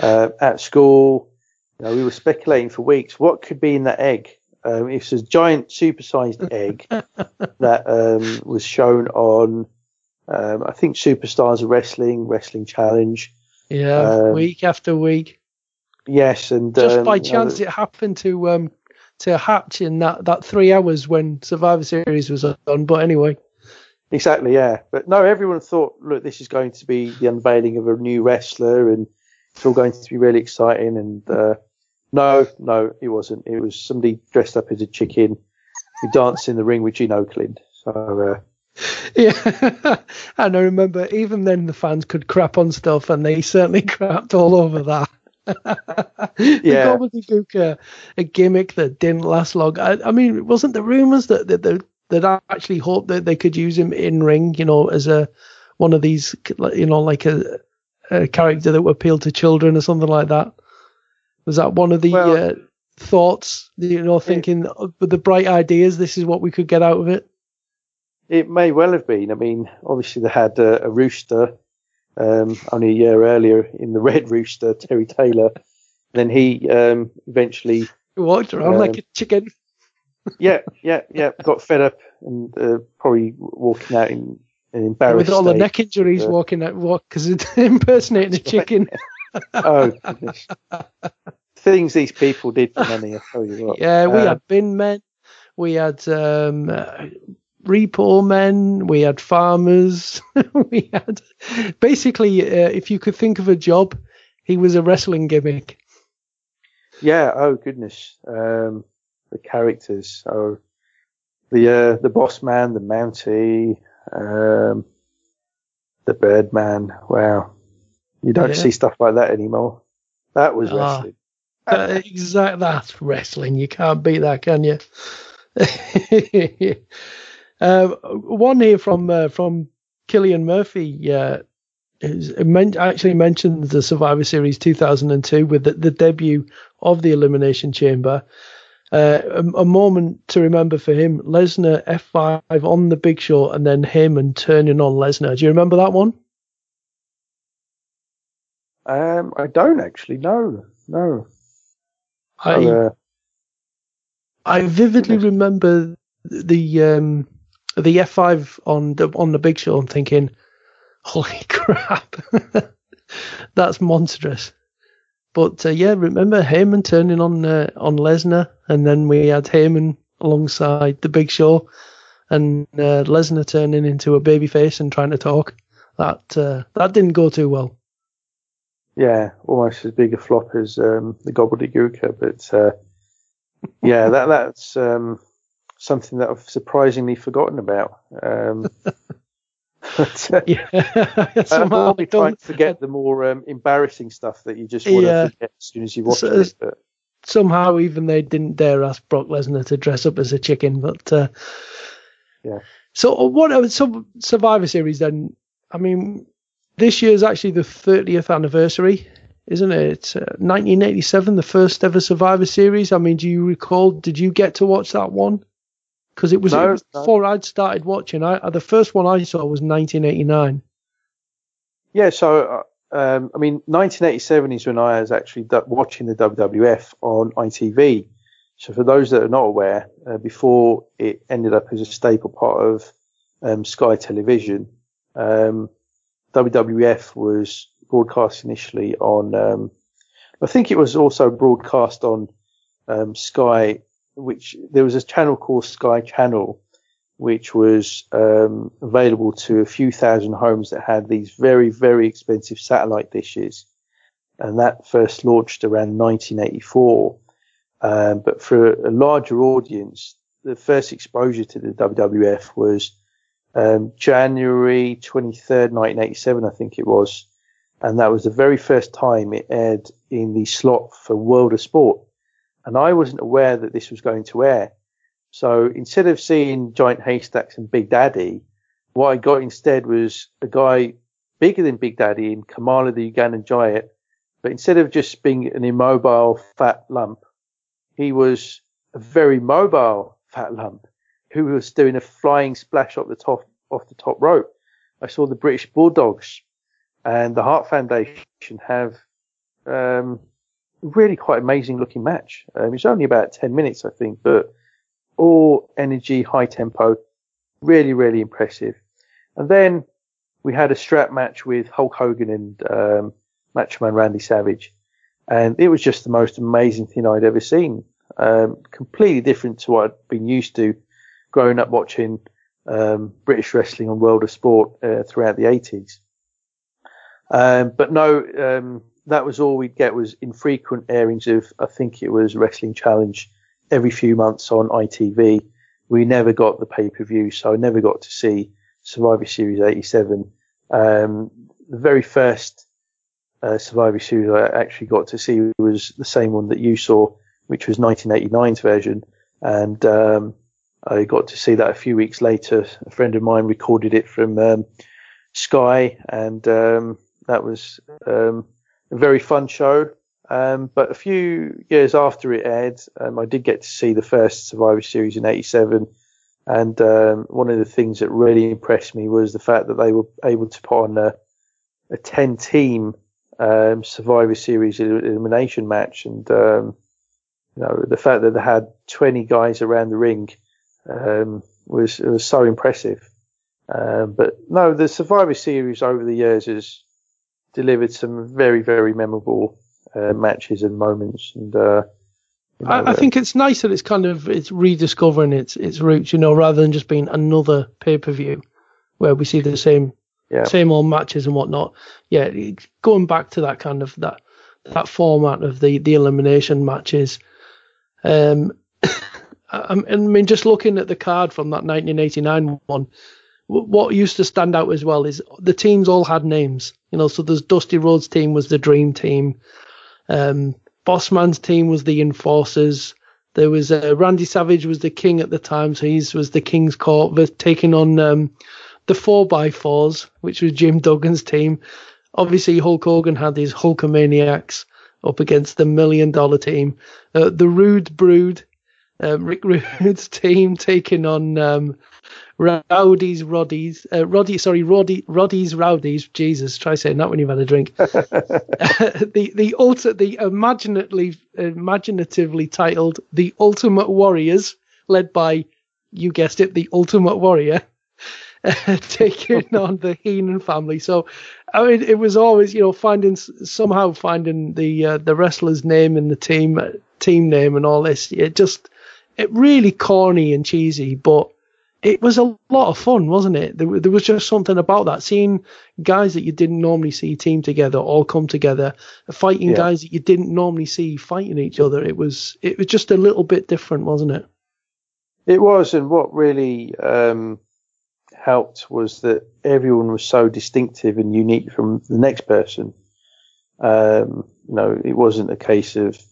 Uh, at school, you know, we were speculating for weeks what could be in that egg. Um, it's a giant supersized egg that um, was shown on, um, I think, Superstars of Wrestling, Wrestling Challenge. Yeah, um, week after week. Yes, and just um, by chance, know, it happened to um, to hatch in that, that three hours when Survivor Series was on. But anyway, Exactly, yeah. But no, everyone thought, look, this is going to be the unveiling of a new wrestler, and it's all going to be really exciting. And uh, no, no, it wasn't. It was somebody dressed up as a chicken who danced in the ring with Gene Okerlund. So. Uh, yeah, and I remember even then the fans could crap on stuff, and they certainly crapped all over that. yeah, gobbledygook, a, a gimmick that didn't last long. I, I mean, wasn't the rumours that, that the that I actually hoped that they could use him in ring, you know, as a one of these, you know, like a, a character that would appeal to children or something like that. Was that one of the well, uh, thoughts? You know, thinking it, with the bright ideas, this is what we could get out of it. It may well have been. I mean, obviously they had a, a rooster um, only a year earlier in the Red Rooster, Terry Taylor. Then he um, eventually walked around um, like a chicken yeah, yeah, yeah. Got fed up and uh, probably walking out in. With all state. the neck injuries, uh, walking out, walk because impersonating a chicken. oh goodness. Things these people did for money, I tell you what. Yeah, we uh, had bin men, we had um, uh, repo men, we had farmers, we had basically, uh, if you could think of a job, he was a wrestling gimmick. Yeah. Oh goodness. Um, the characters. So the uh, the boss man, the Mountie, um, the Birdman. Wow, you don't yeah. see stuff like that anymore. That was ah, wrestling. Uh, exact. That's wrestling. You can't beat that, can you? uh, one here from uh, from Killian Murphy. Uh, actually mentioned the Survivor Series 2002 with the, the debut of the Elimination Chamber. Uh, a, a, moment to remember for him: Lesnar F5 on the Big Show, and then him and turning on Lesnar. Do you remember that one? Um, I don't actually. No, no. I uh, I vividly remember the um the F5 on the on the Big Show. I'm thinking, Holy crap. That's monstrous. But uh, yeah, remember Heyman turning on uh, on Lesnar, and then we had Heyman alongside the Big Show, and uh, Lesnar turning into a babyface and trying to talk. That uh, that didn't go too well. Yeah, almost as big a flop as um, the Gobbledygooker, but uh, yeah, that that's um, something that I've surprisingly forgotten about. Um, but, uh, Yeah, I'm don't- trying to forget the more um, embarrassing stuff that you just want Yeah. to forget as soon as you watch So- it. But somehow even they didn't dare ask Brock Lesnar to dress up as a chicken. But uh, Yeah. So what? So Survivor Series then? I mean, this year's actually the 30th anniversary, isn't it? It's uh, 1987, the first ever Survivor Series. I mean, do you recall? Did you get to watch that one? Because it was, it was no. before I'd started watching. I the first one I saw was 1989. Yeah, so uh, um, I mean, 1987 is when I was actually watching the WWF on ITV. So for those that are not aware, uh, before it ended up as a staple part of um, Sky Television, um, WWF was broadcast initially on. Um, I think it was also broadcast on um, Sky, which there was a channel called Sky Channel, which was um, available to a few thousand homes that had these very, very expensive satellite dishes. And that first launched around 1984. Um, but for a larger audience, the first exposure to the WWF was um, January 23rd, 1987, I think it was. And that was the very first time it aired in the slot for World of Sport. And I wasn't aware that this was going to air. So instead of seeing Giant Haystacks and Big Daddy, what I got instead was a guy bigger than Big Daddy in Kamala the Ugandan Giant. But instead of just being an immobile fat lump, he was a very mobile fat lump who was doing a flying splash off the top off the top rope. I saw the British Bulldogs and the Hart Foundation have um, really quite amazing looking match. Um, it was only about ten minutes, I think, but all energy, high tempo, really, really impressive. And then we had a strap match with Hulk Hogan and um, Randy Savage, and it was just the most amazing thing I'd ever seen. Um, completely different to what I'd been used to growing up watching um, British wrestling on World of Sport uh, throughout the 80s. Um, but no, um, that was all we'd get was infrequent airings of, I think it was Wrestling Challenge every few months on ITV. We never got the pay per view, so I never got to see Survivor Series 87. Um, the very first uh, Survivor Series I actually got to see was the same one that you saw, which was 1989's version. And um, I got to see that a few weeks later. A friend of mine recorded it from um, Sky, and um, that was um, a very fun show. Um, but a few years after it aired, um, I did get to see the first Survivor Series in '87, and um, one of the things that really impressed me was the fact that they were able to put on a, a ten-team um, Survivor Series elimination match, and um, you know the fact that they had 20 guys around the ring um, was was so impressive. But no, the Survivor Series over the years has delivered some very very memorable uh, matches and moments, and uh, you know, I, I think it's nice that it's kind of it's rediscovering its its roots, you know, rather than just being another pay per view where we see the same yeah. same old matches and whatnot. Yeah, going back to that kind of that that format of the the elimination matches. Um, I, I mean, just looking at the card from that 1989 one, what used to stand out as well is the teams all had names. You know, so there's Dusty Rhodes' team was the Dream Team. Um, Bossman's team was the Enforcers. There was uh, Randy Savage was the king at the time, so he was the King's Court, but taking on um, the four by fours, which was Jim Duggan's team. Obviously, Hulk Hogan had these Hulkamaniacs up against the Million Dollar Team. Uh, the Rude Brood, uh, Rick Rude's team taking on um, Rowdy's Roddy's, uh, Roddy, sorry, Roddy, Roddy's Rowdy's. Jesus, try saying that when you've had a drink. the the ulti- the imaginatively imaginatively titled the Ultimate Warriors, led by you guessed it, the Ultimate Warrior. taking on the Heenan family. So, I mean, it was always you know finding somehow finding the uh, the wrestler's name in the team team name and all this. It just it really corny and cheesy, but it was a lot of fun, wasn't it? There, there, was just something about that. Seeing guys that you didn't normally see team together all come together, fighting yeah. guys that you didn't normally see fighting each other. It was it was just a little bit different, wasn't it? It was, and what really um, helped was that everyone was so distinctive and unique from the next person. Um, you know, it wasn't a case of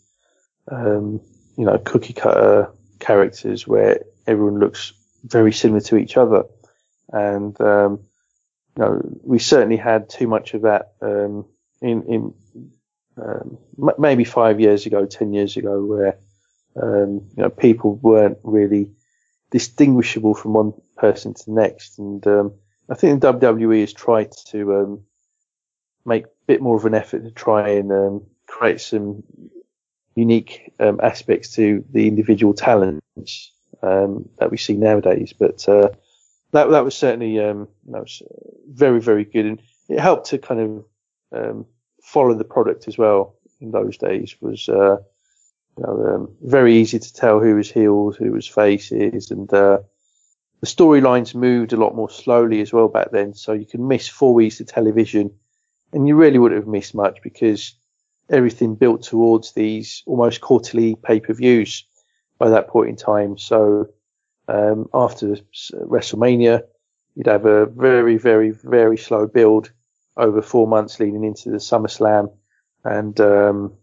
um, you know cookie cutter characters where everyone looks very similar to each other. And, um, you know, we certainly had too much of that, um, in, in, um, maybe five years ago, 10 years ago, where, um, you know, people weren't really distinguishable from one person to the next. And, um, I think the WWE has tried to, um, make a bit more of an effort to try and, create some unique aspects to the individual talents um, that we see nowadays. But uh, that that was certainly um, that was very very good, and it helped to kind of um, follow the product as well. In those days, was uh, you know, um, very easy to tell who was heels, who was faces, and uh, the storylines moved a lot more slowly as well back then. So you could miss four weeks of television, and you really wouldn't have missed much because everything built towards these almost quarterly pay per views by that point in time. So um, after WrestleMania, you'd have a very, very, very slow build over four months leading into the SummerSlam. And, um,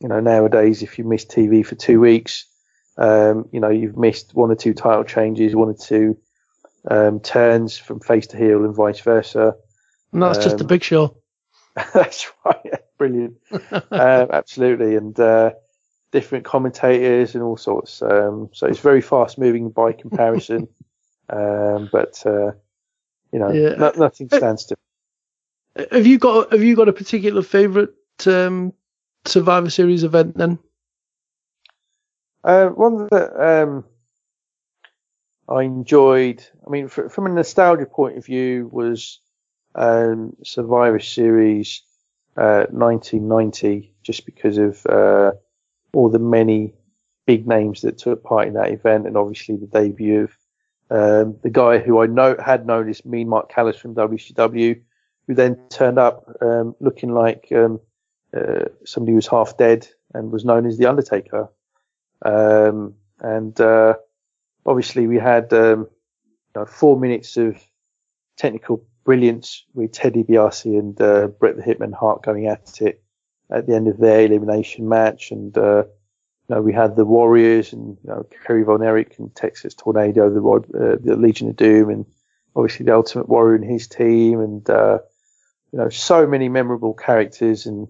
you know, nowadays, if you miss TV for two weeks, um, you know, you've missed one or two title changes, one or two um, turns from face to heel and vice versa. And that's just a um, big show. that's right. Brilliant. uh, absolutely. And, uh, different commentators and all sorts. Um, so it's very fast moving by comparison. um, but uh, you know, yeah. no, nothing uh, stands still. Have you got Have you got a particular favourite um, Survivor Series event then? Uh, one that um, I enjoyed. I mean, for, from a nostalgia point of view, was um, Survivor Series 1990, uh, just because of uh, all the many big names that took part in that event, and obviously the debut of um, the guy who I know had known as Mean Mark Callous from WCW, who then turned up um, looking like um, uh, somebody who was half dead and was known as the Undertaker. Um, and uh, obviously we had um, you know, four minutes of technical brilliance with Teddy DiBiase and uh, Bret the Hitman Hart going at it at the end of their elimination match. And, uh, you know, we had the Warriors and, you know, Kerry Von Erich and Texas Tornado, the, uh, the Legion of Doom and obviously the Ultimate Warrior and his team and, uh, you know, so many memorable characters and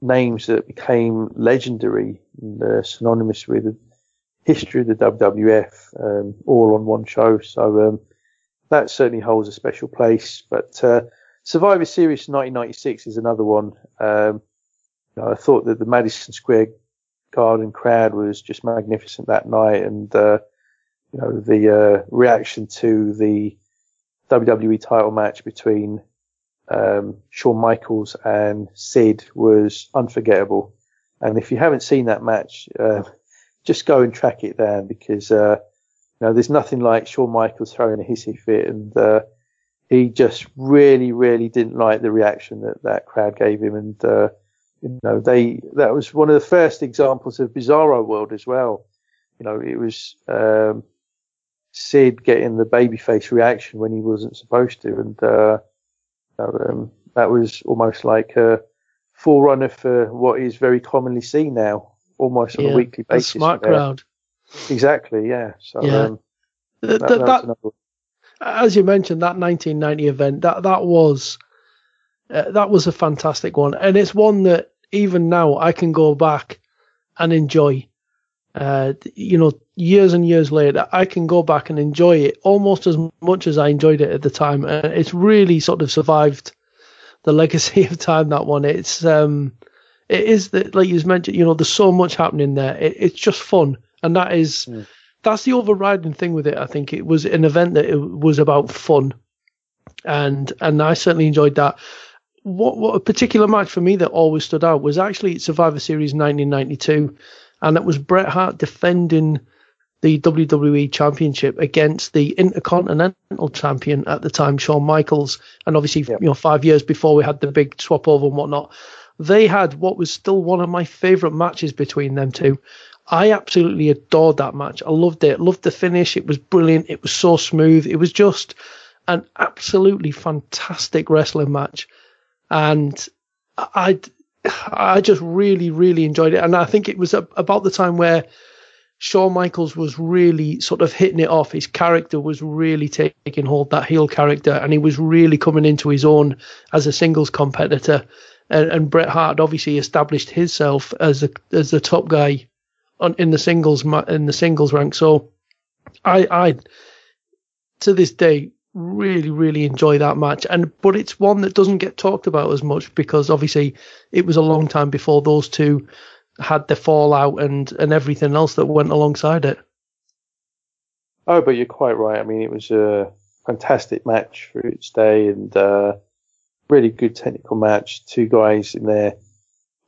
names that became legendary and uh, synonymous with the history of the WWF, um, all on one show. So, um, that certainly holds a special place. But, uh, Survivor Series 1996 is another one. Um, I thought that the Madison Square Garden crowd was just magnificent that night, and uh, you know the uh, reaction to the WWE title match between um, Shawn Michaels and Sid was unforgettable. And if you haven't seen that match, uh, just go and track it down because uh, you know there's nothing like Shawn Michaels throwing a hissy fit, and uh, he just really, really didn't like the reaction that that crowd gave him, and uh, you know, they that was one of the first examples of Bizarro World as well. You know, it was um, Sid getting the babyface reaction when he wasn't supposed to, and uh, um, that was almost like a forerunner for what is very commonly seen now, almost on yeah, a weekly basis. smart crowd. Exactly. Yeah. So yeah. Um, that, that, that, as you mentioned, that 1990 event that that was uh, that was a fantastic one, and it's one that even now I can go back and enjoy. Uh, you know, years and years later, I can go back and enjoy it almost as much as I enjoyed it at the time. Uh, it's really sort of survived the legacy of time. That one, it's um, it is that like you mentioned. You know, there's so much happening there. It, it's just fun, and that is. Mm. that's the overriding thing with it. I think it was an event that it was about fun, and and I certainly enjoyed that. What what a particular match for me that always stood out was actually Survivor Series 1992, and it was Bret Hart defending the WWE Championship against the Intercontinental Champion at the time, Shawn Michaels, and obviously you know five years before we had the big swap over and whatnot. They had what was still one of my favourite matches between them two. I absolutely adored that match. I loved it. Loved the finish. It was brilliant. It was so smooth. It was just an absolutely fantastic wrestling match, and I, I just really, really enjoyed it. And I think it was about the time where Shawn Michaels was really sort of hitting it off. His character was really taking hold, that heel character, and he was really coming into his own as a singles competitor. And, and Bret Hart obviously established himself as a as the top guy on in the singles in the singles rank. So I I to this day really really enjoy that match and but it's one that doesn't get talked about as much because obviously it was a long time before those two had the fallout and and everything else that went alongside it. Oh, but you're quite right. I mean, it was a fantastic match for its day and uh, really good technical match. Two guys in their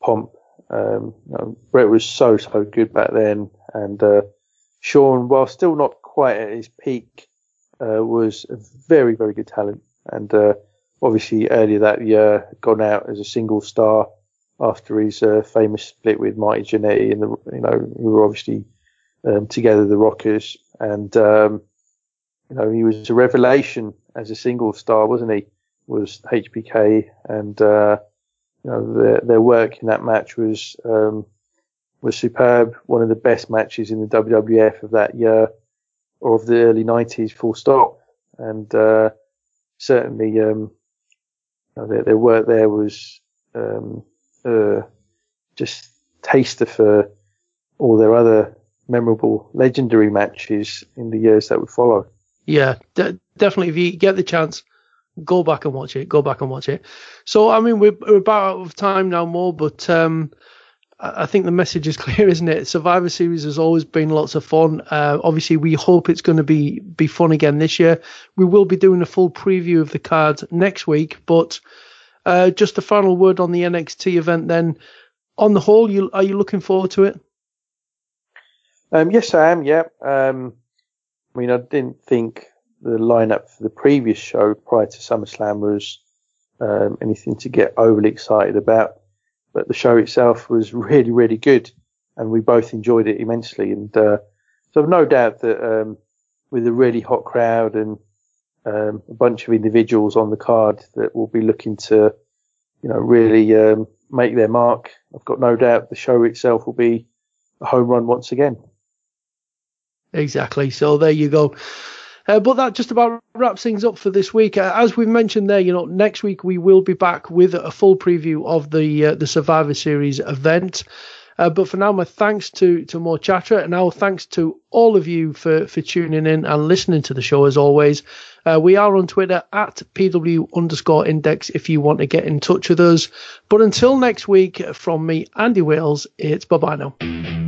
pomp. Um, you know, Bret was so so good back then, and uh, Shawn, while still not quite at his peak, uh, was a very very good talent. And uh, obviously earlier that year, gone out as a single star after his uh, famous split with Marty Jannetty, and the you know who were obviously um, together, the Rockers, and um, you know he was a revelation as a single star, wasn't he? Was HBK, and uh, you know their, their work in that match was um, was superb. One of the best matches in the WWF of that year or of the early '90s, full stop. And uh, certainly, um, you know, their, their work there was um, uh, just taster for all their other memorable, legendary matches in the years that would follow. Yeah, de- definitely. If you get the chance, go back and watch it. Go back and watch it. So, I mean, we're, we're about out of time now, more, but um, I think the message is clear, isn't it? Survivor Series has always been lots of fun. Uh, obviously, we hope it's going to be be fun again this year. We will be doing a full preview of the cards next week, but uh, just a final word on the NXT event. Then, on the whole, you are you looking forward to it? Um, yes, I am. Yeah. Um, I mean, I didn't think the lineup for the previous show prior to SummerSlam was um, anything to get overly excited about, but the show itself was really, really good, and we both enjoyed it immensely. And uh, so, no doubt that um, with a really hot crowd and um, a bunch of individuals on the card that will be looking to, you know, really um, make their mark. I've got no doubt the show itself will be a home run once again. Exactly. So there you go. Uh, but that just about wraps things up for this week. Uh, as we've mentioned there, you know, next week we will be back with a full preview of the uh, the Survivor Series event. Uh, but for now, my thanks to to Mo Chatra, and our thanks to all of you for for tuning in and listening to the show as always. Uh, we are on Twitter at PW underscore index if you want to get in touch with us. But until next week, from me, Andy Wales, it's bye bye now.